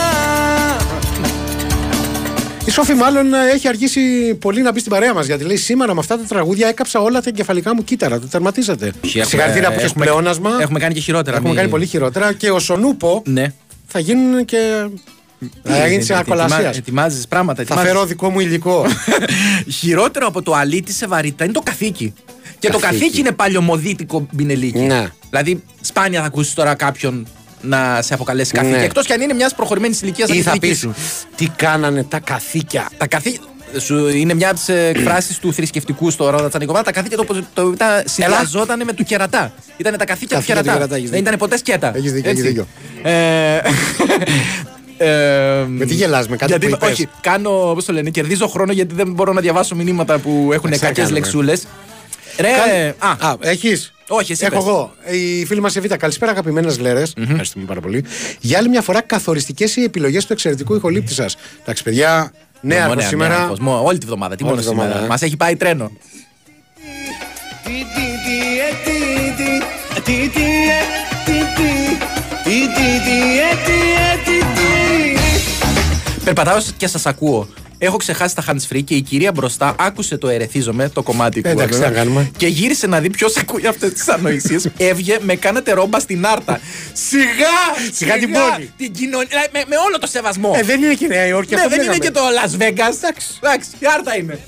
Η Σόφη μάλλον ε, έχει αργήσει πολύ να μπει στην παρέα μας γιατί λέει σήμερα με αυτά τα τραγούδια έκαψα όλα τα εγκεφαλικά μου κύτταρα. Το τερματίσατε. έχουμε- Συγχαρητήρια που έχει έχουμε- πλεόνασμα. έχουμε κάνει και χειρότερα, Έχουμε μη- κάνει πολύ χειρότερα και ο Σονούπο Ναι. θα γίνουν και. Θα γίνει σε αρκολασία. Ετοιμάζεις πράγματα. Θα ετοιμάζεις. φέρω δικό μου υλικό. Χειρότερο από το αλήτη σε βαρύτητα είναι το καθήκη. Και το Καθήκη. καθήκη είναι παλιωμοδίτικο μπινελίκι. Ναι. Δηλαδή, σπάνια θα ακούσεις τώρα κάποιον να σε αποκαλέσει καθήκη. Ναι. Εκτός κι αν είναι μιας προχωρημένης ηλικίας σαν Ή τη θα δική πεις σου. τι κάνανε τα καθήκια. Τα καθή... Σου είναι μιας από τι εκφράσει του θρησκευτικού στο Ρόδα Τσανικοβά. Τα καθήκια το, το, τα συνδυαζόταν με του κερατά. Ήταν τα καθήκια του Καθήκια του κερατά. κερατά, έχεις Δεν δίκιο. ήταν ποτέ σκέτα. Έχεις δίκιο, Έτσι. έχεις δίκιο. Ε, ε, Με τι γελάς, με κάτι γιατί, που είπες; Όχι, κάνω, πώς το λένε, κερδίζω χρόνο γιατί δεν μπορώ να διαβάσω μηνύματα που έχουν Μας κακές έκαναμε. λεξούλες. Ρε, Κάνε- α, Α, έχεις; όχι, εσύ Έχω πες. εγώ. Η φίλη μας Εβίτα, καλησπέρα αγαπημένες λέρε. Ευχαριστούμε πάρα πολύ. Για άλλη μια φορά, καθοριστικές οι επιλογές του εξαιρετικού ηχολήπτη σα. Εντάξει, παιδιά, νέα Μόνο από νέα, σήμερα. νέα, Κοσμό, όλη τη βδομάδα. Τι Όλη μόνο τη βδομάδα, σήμερα. ε. Μας έχει πάει τρένο. Τι τι τι ε τι τι Τι τι ε τι τι Τι τι τι ε τι ε τι τι Περπατάω και σας ακούω. Έχω ξεχάσει τα hands free και η κυρία μπροστά άκουσε το ερεθίζομαι, το κομμάτι που Εντάξει, έβγαλε, τι να κάνουμε. Και γύρισε να δει ποιος ακούει αυτές τις ανοησίε. Έβγε, με κάνετε ρόμπα στην άρτα. Σιγά! Σιγά την πόλη. Την κοινωνία. δηλαδή, Με, με όλο το σεβασμό. Ε, δεν είναι και η Νέα Υόρκη, ναι, αυτό δεν είναι λέγαμε. και το Las Vegas. Εντάξει, εντάξει, η άρτα είναι.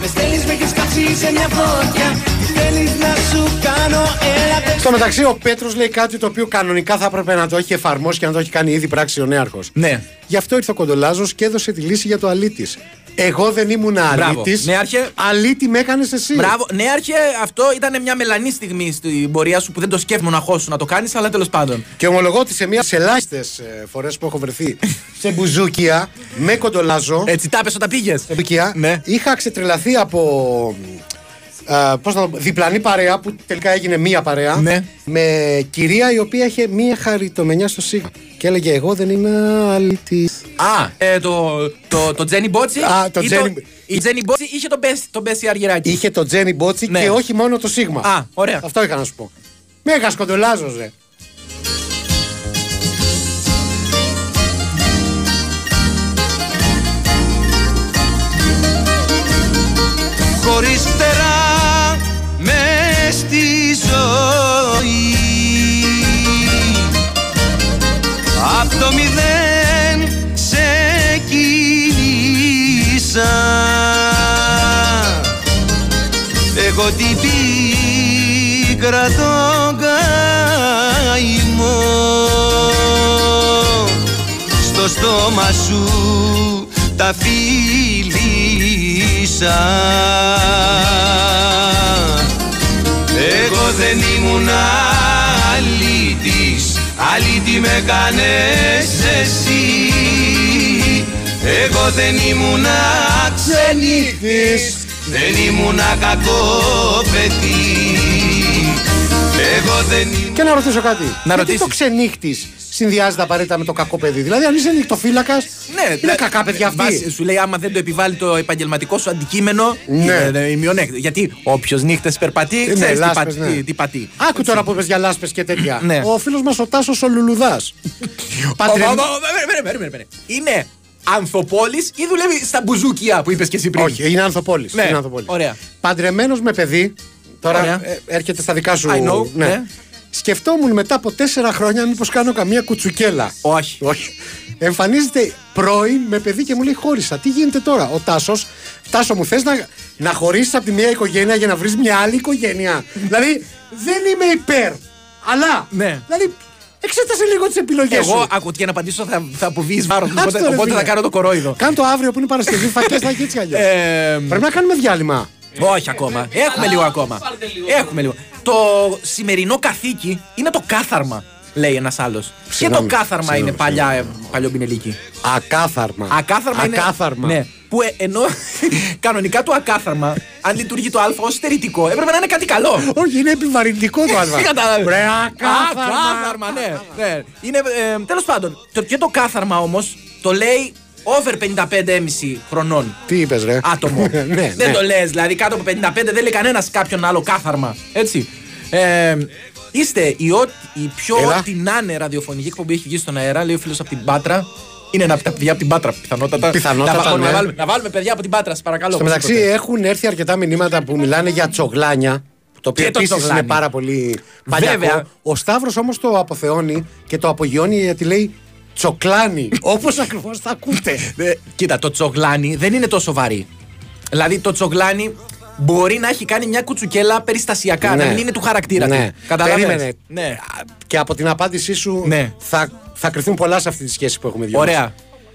Δεν αντέχω πια Με στέλνεις με έχεις κάψει σε μια φωτιά Τι θέλεις να σου κάνω Έλα πες Στο μεταξύ, ο Πέτρος λέει κάτι το οποίο κανονικά θα έπρεπε να το έχει εφαρμόσει και να το έχει κάνει ήδη πράξη ο νέαρχος. Ναι. Γι' αυτό ήρθε ο Κοντολάζος και έδωσε τη λύση για το αλήτης. Εγώ δεν ήμουν Μπράβο. αλήτης. Ναι, άρχε. Αλήτη με έκανες εσύ. Μπράβο. Ναι, άρχε, αυτό ήταν μια μελανή στιγμή στην πορεία σου που δεν το σκέφτομαι να χώσου να το κάνεις, αλλά τέλος πάντων. Και ομολογώ ότι σε μία ελάχιστες φορές που έχω βρεθεί σε μπουζούκια με κοντολάζο. Έτσι, τα πες όταν πήγες. σε μπουκιά, Ναι. είχα ξετρελαθεί από. Α, πώς να το πω, διπλανή παρέα που τελικά έγινε μία παρέα Ναι. με κυρία η οποία είχε μία χαριτομενιά στο σίγμα και έλεγε εγώ δεν είμαι αλήτης Α, ε, το, το, το Τζένι Μπότσι. Α, το ή Τζένι- η Τζένι Μπότσι είχε τον Μπέσι, τον Μπέσι Αργυράκη. είχε το Τζένι Μπότσι Ναι. και όχι μόνο το σίγμα Α, ωραία. αυτό είχα να σου πω Μέγας κοντολάζος ρε πίκρα τον καημό. Στο στόμα σου τα φίλησα Εγώ δεν ήμουν αλήτης Αλήτη με κάνες εσύ. Εγώ δεν ήμουν ξενύχτης Δεν ήμουν κακό παιδί Εγώ δεν ήμουν και να ρωτήσω κάτι Γιατί ρωτήσεις. το ξενύχτης συνδυάζεται απαραίτητα με το κακό παιδί δηλαδή αν είσαι νυχτοφύλακας Ναι, είναι δηλαδή, κακά παιδιά αυτοί βάσει- Σου λέει άμα δεν το επιβάλλει το επαγγελματικό σου αντικείμενο. Ναι. είναι, ε, η μειονέκτηση. Γιατί όποιο νύχτε περπατεί, Ναι, ξέρει τι, λάσπες, πατεί- ναι. τι πατεί. Άκου τώρα που είπες για λάσπες και τέτοια Ναι. Ο φίλος μας ο Τάσος ο Λουλουδάς Παντρε- Ω, ω, ω, περίμενε, περίμενε, περίμενε. Είναι ανθοπόλης ή δουλεύει στα μπουζούκια που είπες και εσύ πριν; Όχι, είναι Ανθοπόλης. Ναι, είναι Ανθοπόλης. ωραία. Παντρεμένος με παιδί. Τώρα Ωραία. ε, έρχεται στα δικά σου. I know, ναι. Σκεφτόμουν μετά από τέσσερα χρόνια μήπως κάνω καμία κουτσουκέλα. Όχι. Όχι. Εμφανίζεται πρώην με παιδί και μου λέει χώρισα. Τι γίνεται τώρα. Ο Τάσος, Τάσο μου θες να, να χωρίσεις από τη μία οικογένεια για να βρεις μια άλλη οικογένεια; δηλαδή δεν είμαι υπέρ. Αλλά. Ναι. Δηλαδή εξέτασε λίγο τις επιλογές σου. Εγώ ακούω για να απαντήσω θα, θα αποβεί βάρος. Άστο, Οπότε, ρε, οπότε φίλε. θα κάνω το κορόιδο. Κάνε το αύριο που είναι Παρασκευή, φακές θα έχει έτσι κι αλλιώς. Ε, Πρέπει να κάνουμε διάλειμμα. όχι ακόμα. Έχουμε λίγο ακόμα. Έχουμε λίγο. Το σημερινό καθήκη είναι το κάθαρμα, λέει ένας άλλος. Και το Συγγνώμη, κάθαρμα συγγνώμη, είναι παλιά, ε, παλιό μπινελίκι. Ακάθαρμα. Ακάθαρμα είναι. Ακάθαρμα. Ναι. Που ε, ενώ κανονικά το ακάθαρμα, αν λειτουργεί το Α ως στερητικό, έπρεπε να είναι κάτι καλό. Όχι, είναι επιβαρυντικό το άλμα. Κατάλαβες. Βρε, ακάθαρμα. Ακάθαρμα, ναι. ναι. Είναι, ε, τέλος πάντων, το, και το κάθαρμα όμως το λέει over 55,5 χρονών Τι είπες, ρε; άτομο. ναι, δεν ναι. το λες, δηλαδή κάτω από 55 δεν λέει κανένας κάποιον άλλο κάθαρμα. Έτσι. Ε, Είστε η, ό, η πιο Έλα. ό,τι να είναι ραδιοφωνική εκπομπή έχει βγει στον αέρα, λέει ο φίλος από την Πάτρα. Είναι ένα από τα παιδιά από την Πάτρα, πιθανότατα. Πιθανότατα, να, βάλουμε, ναι. να, βάλουμε, να βάλουμε παιδιά από την Πάτρα, σας παρακαλώ. Στο μεταξύ οπωσδήποτε. έχουν έρθει αρκετά μηνύματα που μιλάνε για τσογλάνια. Το οποίο Και το επίσης τσογλάνι. είναι πάρα πολύ παλιακό. Βέβαια. Ο Σταύρος όμως το αποθεώνει και το απογειώνει γιατί λέει τσοκλάνι. Όπως ακριβώς τα ακούτε. Ε, κοίτα, το τσογλάνι δεν είναι τόσο βαρύ. Δηλαδή το τσογλάνι μπορεί να έχει κάνει μια κουτσουκέλα περιστασιακά, να μην είναι του χαρακτήρα ναι. του. Καταλαβαίνεις. Περίμενε. Ναι. Και από την απάντησή σου Ναι. θα, θα κρυθούν πολλά σε αυτή τη σχέση που έχουμε δει. Ωραία.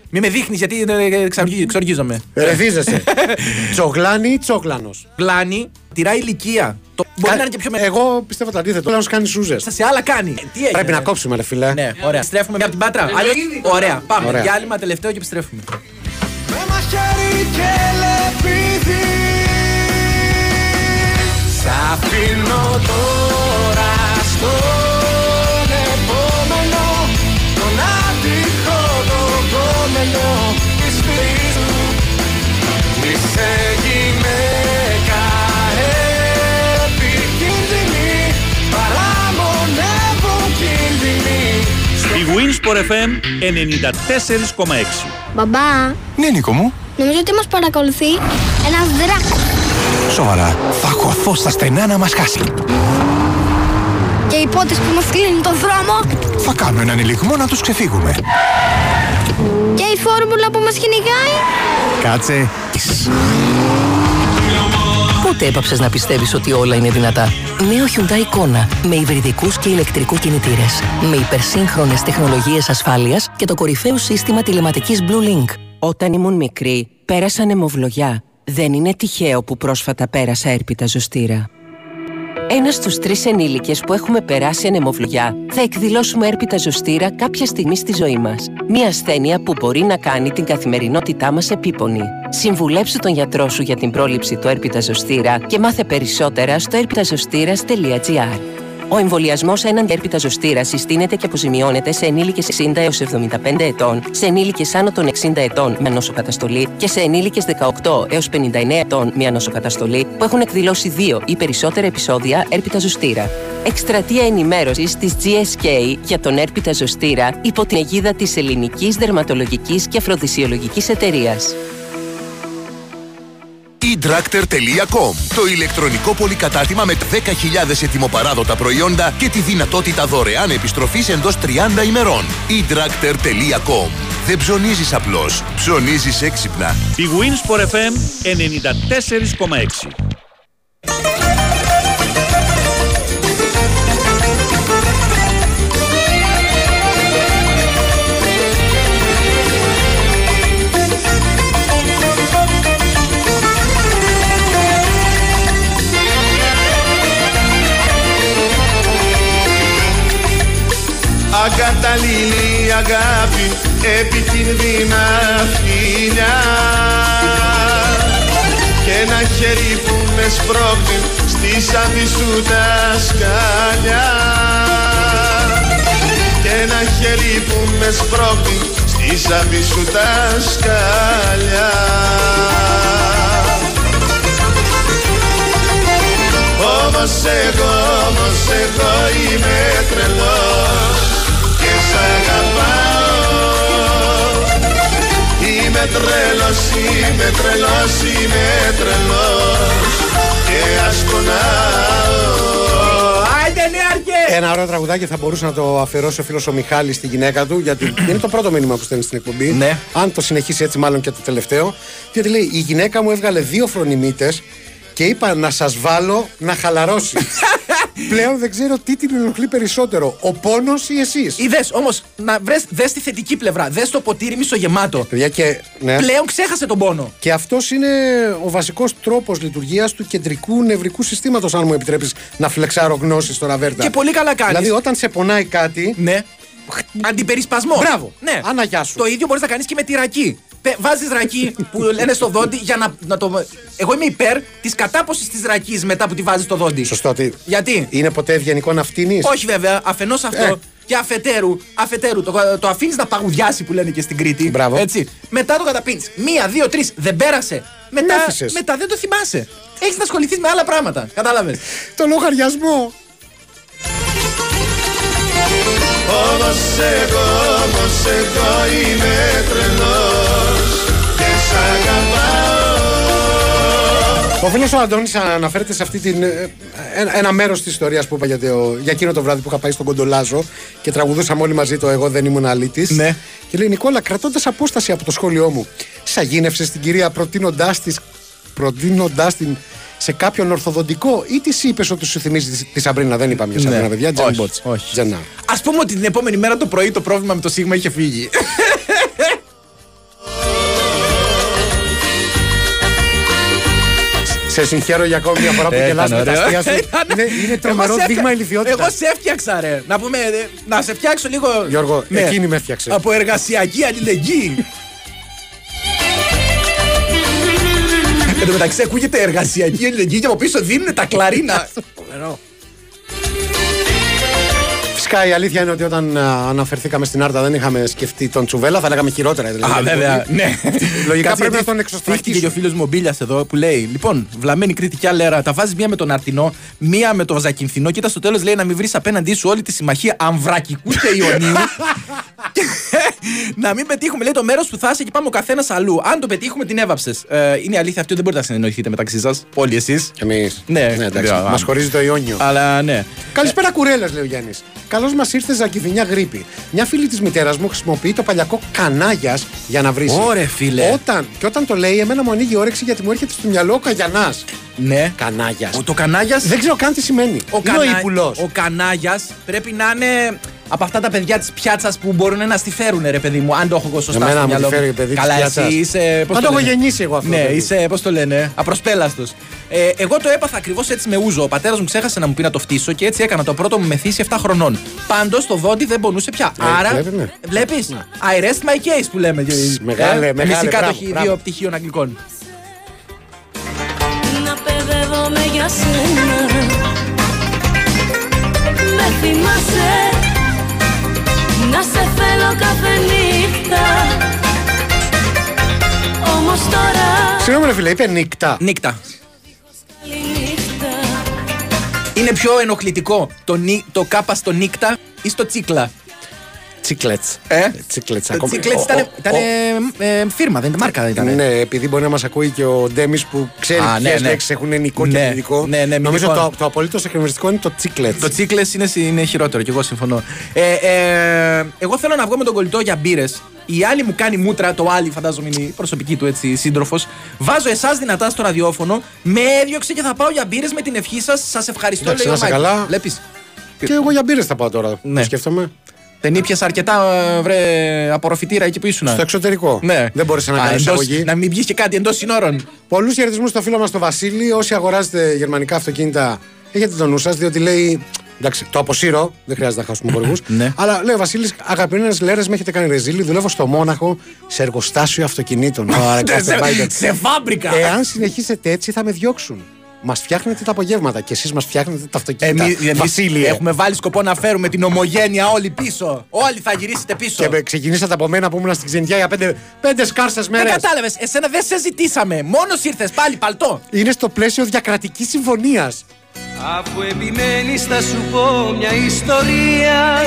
Μην με δείχνεις γιατί ε, ξαργι- ξοργίζομαι. Ρεθίζεσαι. Τσογλάνι ή τσόγλανος. Πλάνη, τηρά ηλικία. Το... Μπορεί να είναι και πιο μεγάλο. Εγώ πιστεύω το αντίθετο. Τσόγλανο κάνεις σούζες. Σε άλλα κάνει. Ε, Τι έγινε. Πρέπει να κόψουμε, ρε φιλέ. Ναι, ωραία. Στρέφουμε μια από την πάτρα. Αλλιώς... Ωραία, πάμε. Ωραία. Διάλειμμα τελευταίο και επιστρέφουμε. Με μαχαίρι και λεπίδι Σ' αφήνω τώρα στον επόμενο Τον άτυχο τον κόμενο της φυλής μου Είσαι γυναίκα επικίνδυνη Παραμονεύουν κίνδυνοι Η Winsport FM 94,6. Μπαμπά, Ναι, Νίκο μου. νομίζω ότι μας παρακολουθεί ένας δράκος. Σοβαρά. Θα χωθώ στα στενά να μας χάσει. Και οι πότες που μας κλείνουν τον δρόμο Θα κάνω έναν ελιγμό να τους ξεφύγουμε. και η φόρμουλα που μας κυνηγάει. Κάτσε. Πότε έπαψες να πιστεύεις ότι όλα είναι δυνατά; Νέο Hyundai Kona με υβριδικούς και ηλεκτρικού κινητήρες. Με υπερσύγχρονες τεχνολογίες ασφάλειας και το κορυφαίο σύστημα τηλεματικής Blue Link. Όταν ήμουν μικρή, πέρασα αιμοβλογιά. Δεν είναι τυχαίο που πρόσφατα πέρασα έρπιτα ζωστήρα. Ένας στους τρεις ενήλικες που έχουμε περάσει ανεμοβλογιά θα εκδηλώσουμε έρπιτα ζωστήρα κάποια στιγμή στη ζωή μας. Μια ασθένεια που μπορεί να κάνει την καθημερινότητά μας επίπονη. Συμβουλέψου τον γιατρό σου για την πρόληψη του έρπιτα ζωστήρα και μάθε περισσότερα στο έρπιταζωστήρα.gr. Ο εμβολιασμός έναντι έρπιτα ζωστήρας συστήνεται και αποζημιώνεται σε ενήλικες 60 έως 75 ετών, σε ενήλικες άνω των 60 ετών με νοσοκαταστολή και σε ενήλικες 18 έως 59 ετών με νοσοκαταστολή που έχουν εκδηλώσει δύο ή περισσότερα επεισόδια έρπιτα ζωστήρα. Εκστρατεία ενημέρωσης της GSK για τον έρπιτα ζωστήρα υπό την αιγίδα της Ελληνικής Δερματολογικής και Αφροδισιολογικής Εταιρείας. eDractor.com Το ηλεκτρονικό πολυκατάρτιμα με 10.000 ετοιμοπαράδοτα προϊόντα και τη δυνατότητα δωρεάν επιστροφής εντός 30 ημερών. eDractor.com Δεν ψωνίζεις απλώς, ψωνίζεις έξυπνα. Η Winsport FM 94,6. Αγάπη, επικίνδυνα φιλιά Και ένα χέρι που με σπρώχνει στη σάντη σου τα σκαλιά Και ένα χέρι που με σπρώχνει στη σάντη σου τα σκαλιά Όμως εγώ, όμως εγώ είμαι τρελός. και σ' αγαπάω Είμαι τρελός, είμαι τρελός, είμαι τρελός και ας πονάω Άιντε νεαρχέ! Ένα ωραίο τραγουδάκι θα μπορούσε να το αφιερώσει ο φίλος ο Μιχάλης στη γυναίκα του, γιατί είναι το πρώτο μήνυμα που στέλνει στην εκπομπή. Ναι. Αν το συνεχίσει έτσι, μάλλον και το τελευταίο. Γιατί λέει: Η γυναίκα μου έβγαλε δύο φρονιμίτες και είπα να σας βάλω να χαλαρώσει. Πλέον δεν ξέρω τι την ενοχλεί περισσότερο, ο πόνος ή εσείς. Είδε όμως, να βρες, δες τη θετική πλευρά. Δες το ποτήρι μισογεμάτο. Παιδιά και. Ναι. Πλέον ξέχασε τον πόνο. Και αυτός είναι ο βασικός τρόπος λειτουργίας του κεντρικού νευρικού συστήματος, αν μου επιτρέπεις να φλεξάρω γνώσεις τώρα, Βέρτα. Και πολύ καλά κάνεις. Δηλαδή, όταν σε πονάει κάτι. Ναι. Αντιπερισπασμός. Μπράβο. Ναι. Αναγιά σου. Το ίδιο μπορείς να κάνεις και με τη ρακή. Βάζεις ρακή που λένε στο δόντι για να, να το. Εγώ είμαι υπέρ της κατάποσης της ρακής μετά που τη βάζεις στο δόντι. Σωστό. Τι... Γιατί; Είναι ποτέ ευγενικό να φτύνεις; Όχι βέβαια, αφενός αυτό Ε. και αφετέρου, αφετέρου το, το αφήνεις να παγουδιάσει που λένε και στην Κρήτη. Μπράβο. Έτσι. Μετά το καταπίνεις. Μία, δύο, τρεις, δεν πέρασε. Μετά, άφησες. μετά δεν το θυμάσαι. Έχεις να ασχοληθείς με άλλα πράγματα. Κατάλαβες. Το λογαριασμό. Όμως εγώ, όμως εγώ είμαι τρελός Και σ' αγαπάω Ο φίλος ο Αντώνης αναφέρεται σε αυτή την. ε, ένα, ένα μέρος της ιστορίας που είπα για, το, για εκείνο το βράδυ που είχα πάει στον Κοντολάζο και τραγουδούσαμε όλοι μαζί το Εγώ δεν ήμουν αλήτης. Ναι. Και λέει Νικόλα, κρατώντας απόσταση από το σχόλιο μου, σαγίνευσε την κυρία προτείνοντάς τη προτείνοντάς την σε κάποιον ορθοδοντικό ή της είπες ότι σου θυμίζει τη, τη Σαμπρίνα; Δεν είπαμε για Σαμπρίνα, Ναι. παιδιά. Όχι, Τζεν Μπότς. όχι. Τζενά. Α πούμε ότι την επόμενη μέρα το πρωί το πρόβλημα με το Σίγμα είχε φύγει. Σε συγχαίρω για ακόμη μια φορά που Ε, γελάς ήταν με τα ωραίο. αστεία σου. Ήταν- Είναι, είναι τρομερός Εγώ σε δείγμα έφτια- ηλικιότητας. Εγώ σε έφτιαξα, ρε. Να πούμε, ε, να σε φτιάξω λίγο. Γιώργο, Ναι. εκείνη με έφτιαξε. Από εργασιακή αλληλεγγύη. Εν τω μεταξύ ακούγεται εργασιακή αλληλεγγύη και από πίσω δίνουν τα κλαρίνα. Φυσικά η αλήθεια είναι ότι όταν α, αναφερθήκαμε στην Άρτα δεν είχαμε σκεφτεί τον Τσουβέλα, θα λέγαμε χειρότερα. Δηλαδή, Α, βέβαια. Ναι. Λογικά Κάτσε, πρέπει να γιατί τον Φύχτηκε εξωστρακίσουν. και ο φίλος μου ο Μπίλιας εδώ που λέει: Λοιπόν, βλαμμένη κριτική αλέρα, τα βάζεις μία με τον Αρτινό, μία με τον Ζακυνθινό. Κοίτα στο τέλος λέει να μην βρεις απέναντί σου όλη τη συμμαχία Αμβρακικού και Ιωνίου. Και να μην πετύχουμε, λέει, το μέρος που θα είσαι και πάμε ο καθένας αλλού. Αν το πετύχουμε, την έβαψες. Ε, είναι η αλήθεια αυτή, δεν μπορείτε να συνεννοηθείτε μεταξύ σας. Όλοι εσείς. Εμείς. Ναι, Ναι, εντάξει. ναι, Μας χωρίζει το Ιόνιο. Αλλά ναι. Καλησπέρα, κουρέλα, λέει ο Γιάννης. Καλώς μας ήρθε Ζακυθινιά γρήπη. Μια φίλη της μητέρας μου χρησιμοποιεί το παλιακό κανάγιας για να βρει. Ωρε, φίλε. Όταν, και όταν το λέει, εμένα μου ανοίγει η όρεξη γιατί μου έρχεται στο μυαλό ο Καγιανάς. Ναι. Κανάγιας. Ο, το κανάγιας; Δεν ξέρω καν τι σημαίνει. Ο, Είναι κανά... ύπουλος. ο κανάγιας πρέπει να είναι από αυτά τα παιδιά της πιάτσας που μπορούν να στη φέρουν, ρε παιδί μου. Αν το έχω εγώ σωστά Εμένα στο μου μυαλό τη φέρει παιδί της Καλά, πιάτσας. εσύ είσαι. πώς Αν το έχω λένε; γεννήσει εγώ αυτό το Ναι, παιδί. είσαι, πώς το λένε, απροσπέλαστος. Ε, εγώ το έπαθα ακριβώς έτσι με ούζο. Ο πατέρας μου ξέχασε να μου πει να το φτύσω και έτσι έκανα το πρώτο μου μεθύσι 7 χρονών. Πάντως το δόντι δεν πονούσε πια. Ε, Άρα. βλέπεις, ναι. Βλέπεις; I rest my case που λέμε. μεγάλε, ε, μεγάλε, Μυστικά μπράβο, το χι- μπράβο. δύο πτυχίων αγγλικών. Να παιδεύομαι για σένα ρε φίλε, είπε νύχτα. Νύχτα. Καλή νύχτα Είναι πιο ενοχλητικό το, νι- το κάπα στο νύχτα ή στο τσίκλα; Τσίκλετ. Ε; Τσίκλετ. Το τσίκλετ ήταν, ήταν ε, ε, φίρμα, δεν ήταν μάρκα. Δεν ήταν. Ναι, επειδή μπορεί να μας ακούει και ο Ντέμις που ξέρει Α, ναι, ποιες ναι. λέξεις έχουν ενικό και Ναι, πληθυντικό. ναι, ναι, Νομίζω μυστικό. το, το απολύτως εκνευριστικό είναι το τσίκλετ. Το τσίκλε είναι, είναι χειρότερο και εγώ συμφωνώ. Ε, ε, εγώ θέλω να βγω με τον κολλητό για μπύρες. Η άλλη μου κάνει μούτρα, το άλλη φαντάζομαι είναι η προσωπική του έτσι σύντροφος. Βάζω εσάς δυνατά στο ραδιόφωνο, με έδιωξε και θα πάω για μπύρες με την ευχή σας. Σας ευχαριστώ, Εντάξει, λέει ο να είσαι Μάικλ. καλά. Βλέπεις. Και εγώ για μπύρες θα πάω τώρα. Ναι. Το σκέφτομαι; Δεν ήπιες αρκετά ε, βρε, απορροφητήρα εκεί που ήσουν. Στο εξωτερικό. Ναι. Δεν μπόρεσα να Α, κάνω εντός- εισαγωγή. Να μην πιεις και κάτι εντός συνόρων. Πολλούς χαιρετισμούς στο φίλο μας τον Βασίλη. Όσοι αγοράζετε γερμανικά αυτοκίνητα, έχετε το νου σας, διότι λέει. Εντάξει, το αποσύρω, δεν χρειάζεται να χάσουμε χορηγούς. Ναι. Αλλά λέει ο Βασίλης, αγαπημένε λέρες, με έχετε κάνει ρεζίλι. Δουλεύω στο Μόναχο σε εργοστάσιο αυτοκινήτων. Ωραία, κάθε σε, Biden. σε φάμπρικα. Εάν συνεχίσετε έτσι, θα με διώξουν. Μας φτιάχνετε τα απογεύματα και εσείς μας φτιάχνετε τα αυτοκίνητα. Εμείς, εμείς Βασίλη. έχουμε βάλει σκοπό να φέρουμε την ομογένεια όλοι πίσω. Όλοι θα γυρίσετε πίσω. Και με- ξεκινήσατε από μένα που ήμουν στην Ξενιτιά για πέντε, πέντε σκάρσες μέρες. Δεν κατάλαβες, εσένα δεν σε ζητήσαμε. Μόνος ήρθες πάλι παλτό. Είναι στο πλαίσιο διακρατικής συμφωνίας. Αφού επιμένεις θα σου πω μια ιστορία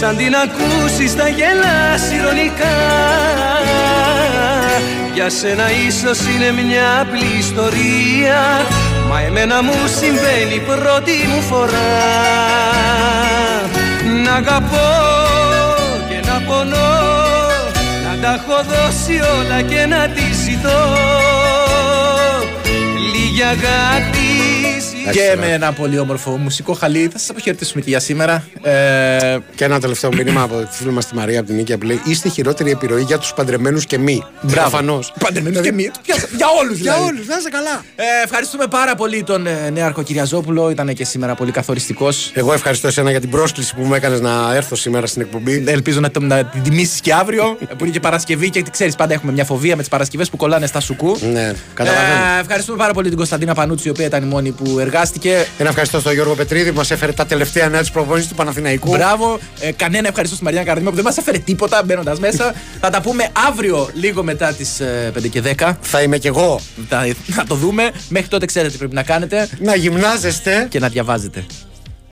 Σαν την ακούσεις θα γελάς ηρωνικά Για σένα ίσως είναι μια απλή ιστορία Μα εμένα μου συμβαίνει πρώτη μου φορά. Να αγαπώ και να πονώ Να τα έχω δώσει όλα και να τη ζητώ. Λίγη αγάπη Και με ένα πολύ όμορφο μουσικό χαλί. Θα σας αποχαιρετήσουμε και για σήμερα. Ε, Και ένα τελευταίο μήνυμα από τη φίλη μας τη Μαρία από την Νίκαια που λέει: Είστε χειρότερη επιρροή για τους παντρεμένους και μη. Μπράβο. Προφανώς. Παντρεμένους και μη. Για, για όλους Για δηλαδή. όλους, να είσαι καλά. Ε, ευχαριστούμε πάρα πολύ τον ε, Νέαρχο Κυριαζόπουλο. Ήταν και σήμερα πολύ καθοριστικός. Εγώ ευχαριστώ εσένα για την πρόσκληση που μου έκανες να έρθω σήμερα στην εκπομπή. Ελπίζω να, το- να την τιμήσεις και αύριο, ε, που είναι και Παρασκευή και ξέρεις, πάντα έχουμε μια φοβία με τις Παρασκευές που κολλάνε στα σουκού. Ναι, καταλαβαίνω. Ε, ευχαριστούμε πάρα πολύ την Κωνσταντίνα Πανούτσι, η οποία ήταν η μόνη που εργάστηκε. Ένα ευχαριστώ στον Γιώργο Πετρίδη που μας έφερε τα τελευταία νέα της προπόνησης του Παναθηναϊκού. Μπράβο. Ε, κανένα ευχαριστώ στη Μαριάννα Καρδίμα που δεν μας έφερε τίποτα μπαίνοντας μέσα. θα τα πούμε αύριο λίγο μετά τις 5 και 10. Θα είμαι κι εγώ. Θα, θα το δούμε. Μέχρι τότε ξέρετε τι πρέπει να κάνετε Να γυμνάζεστε. και να διαβάζετε.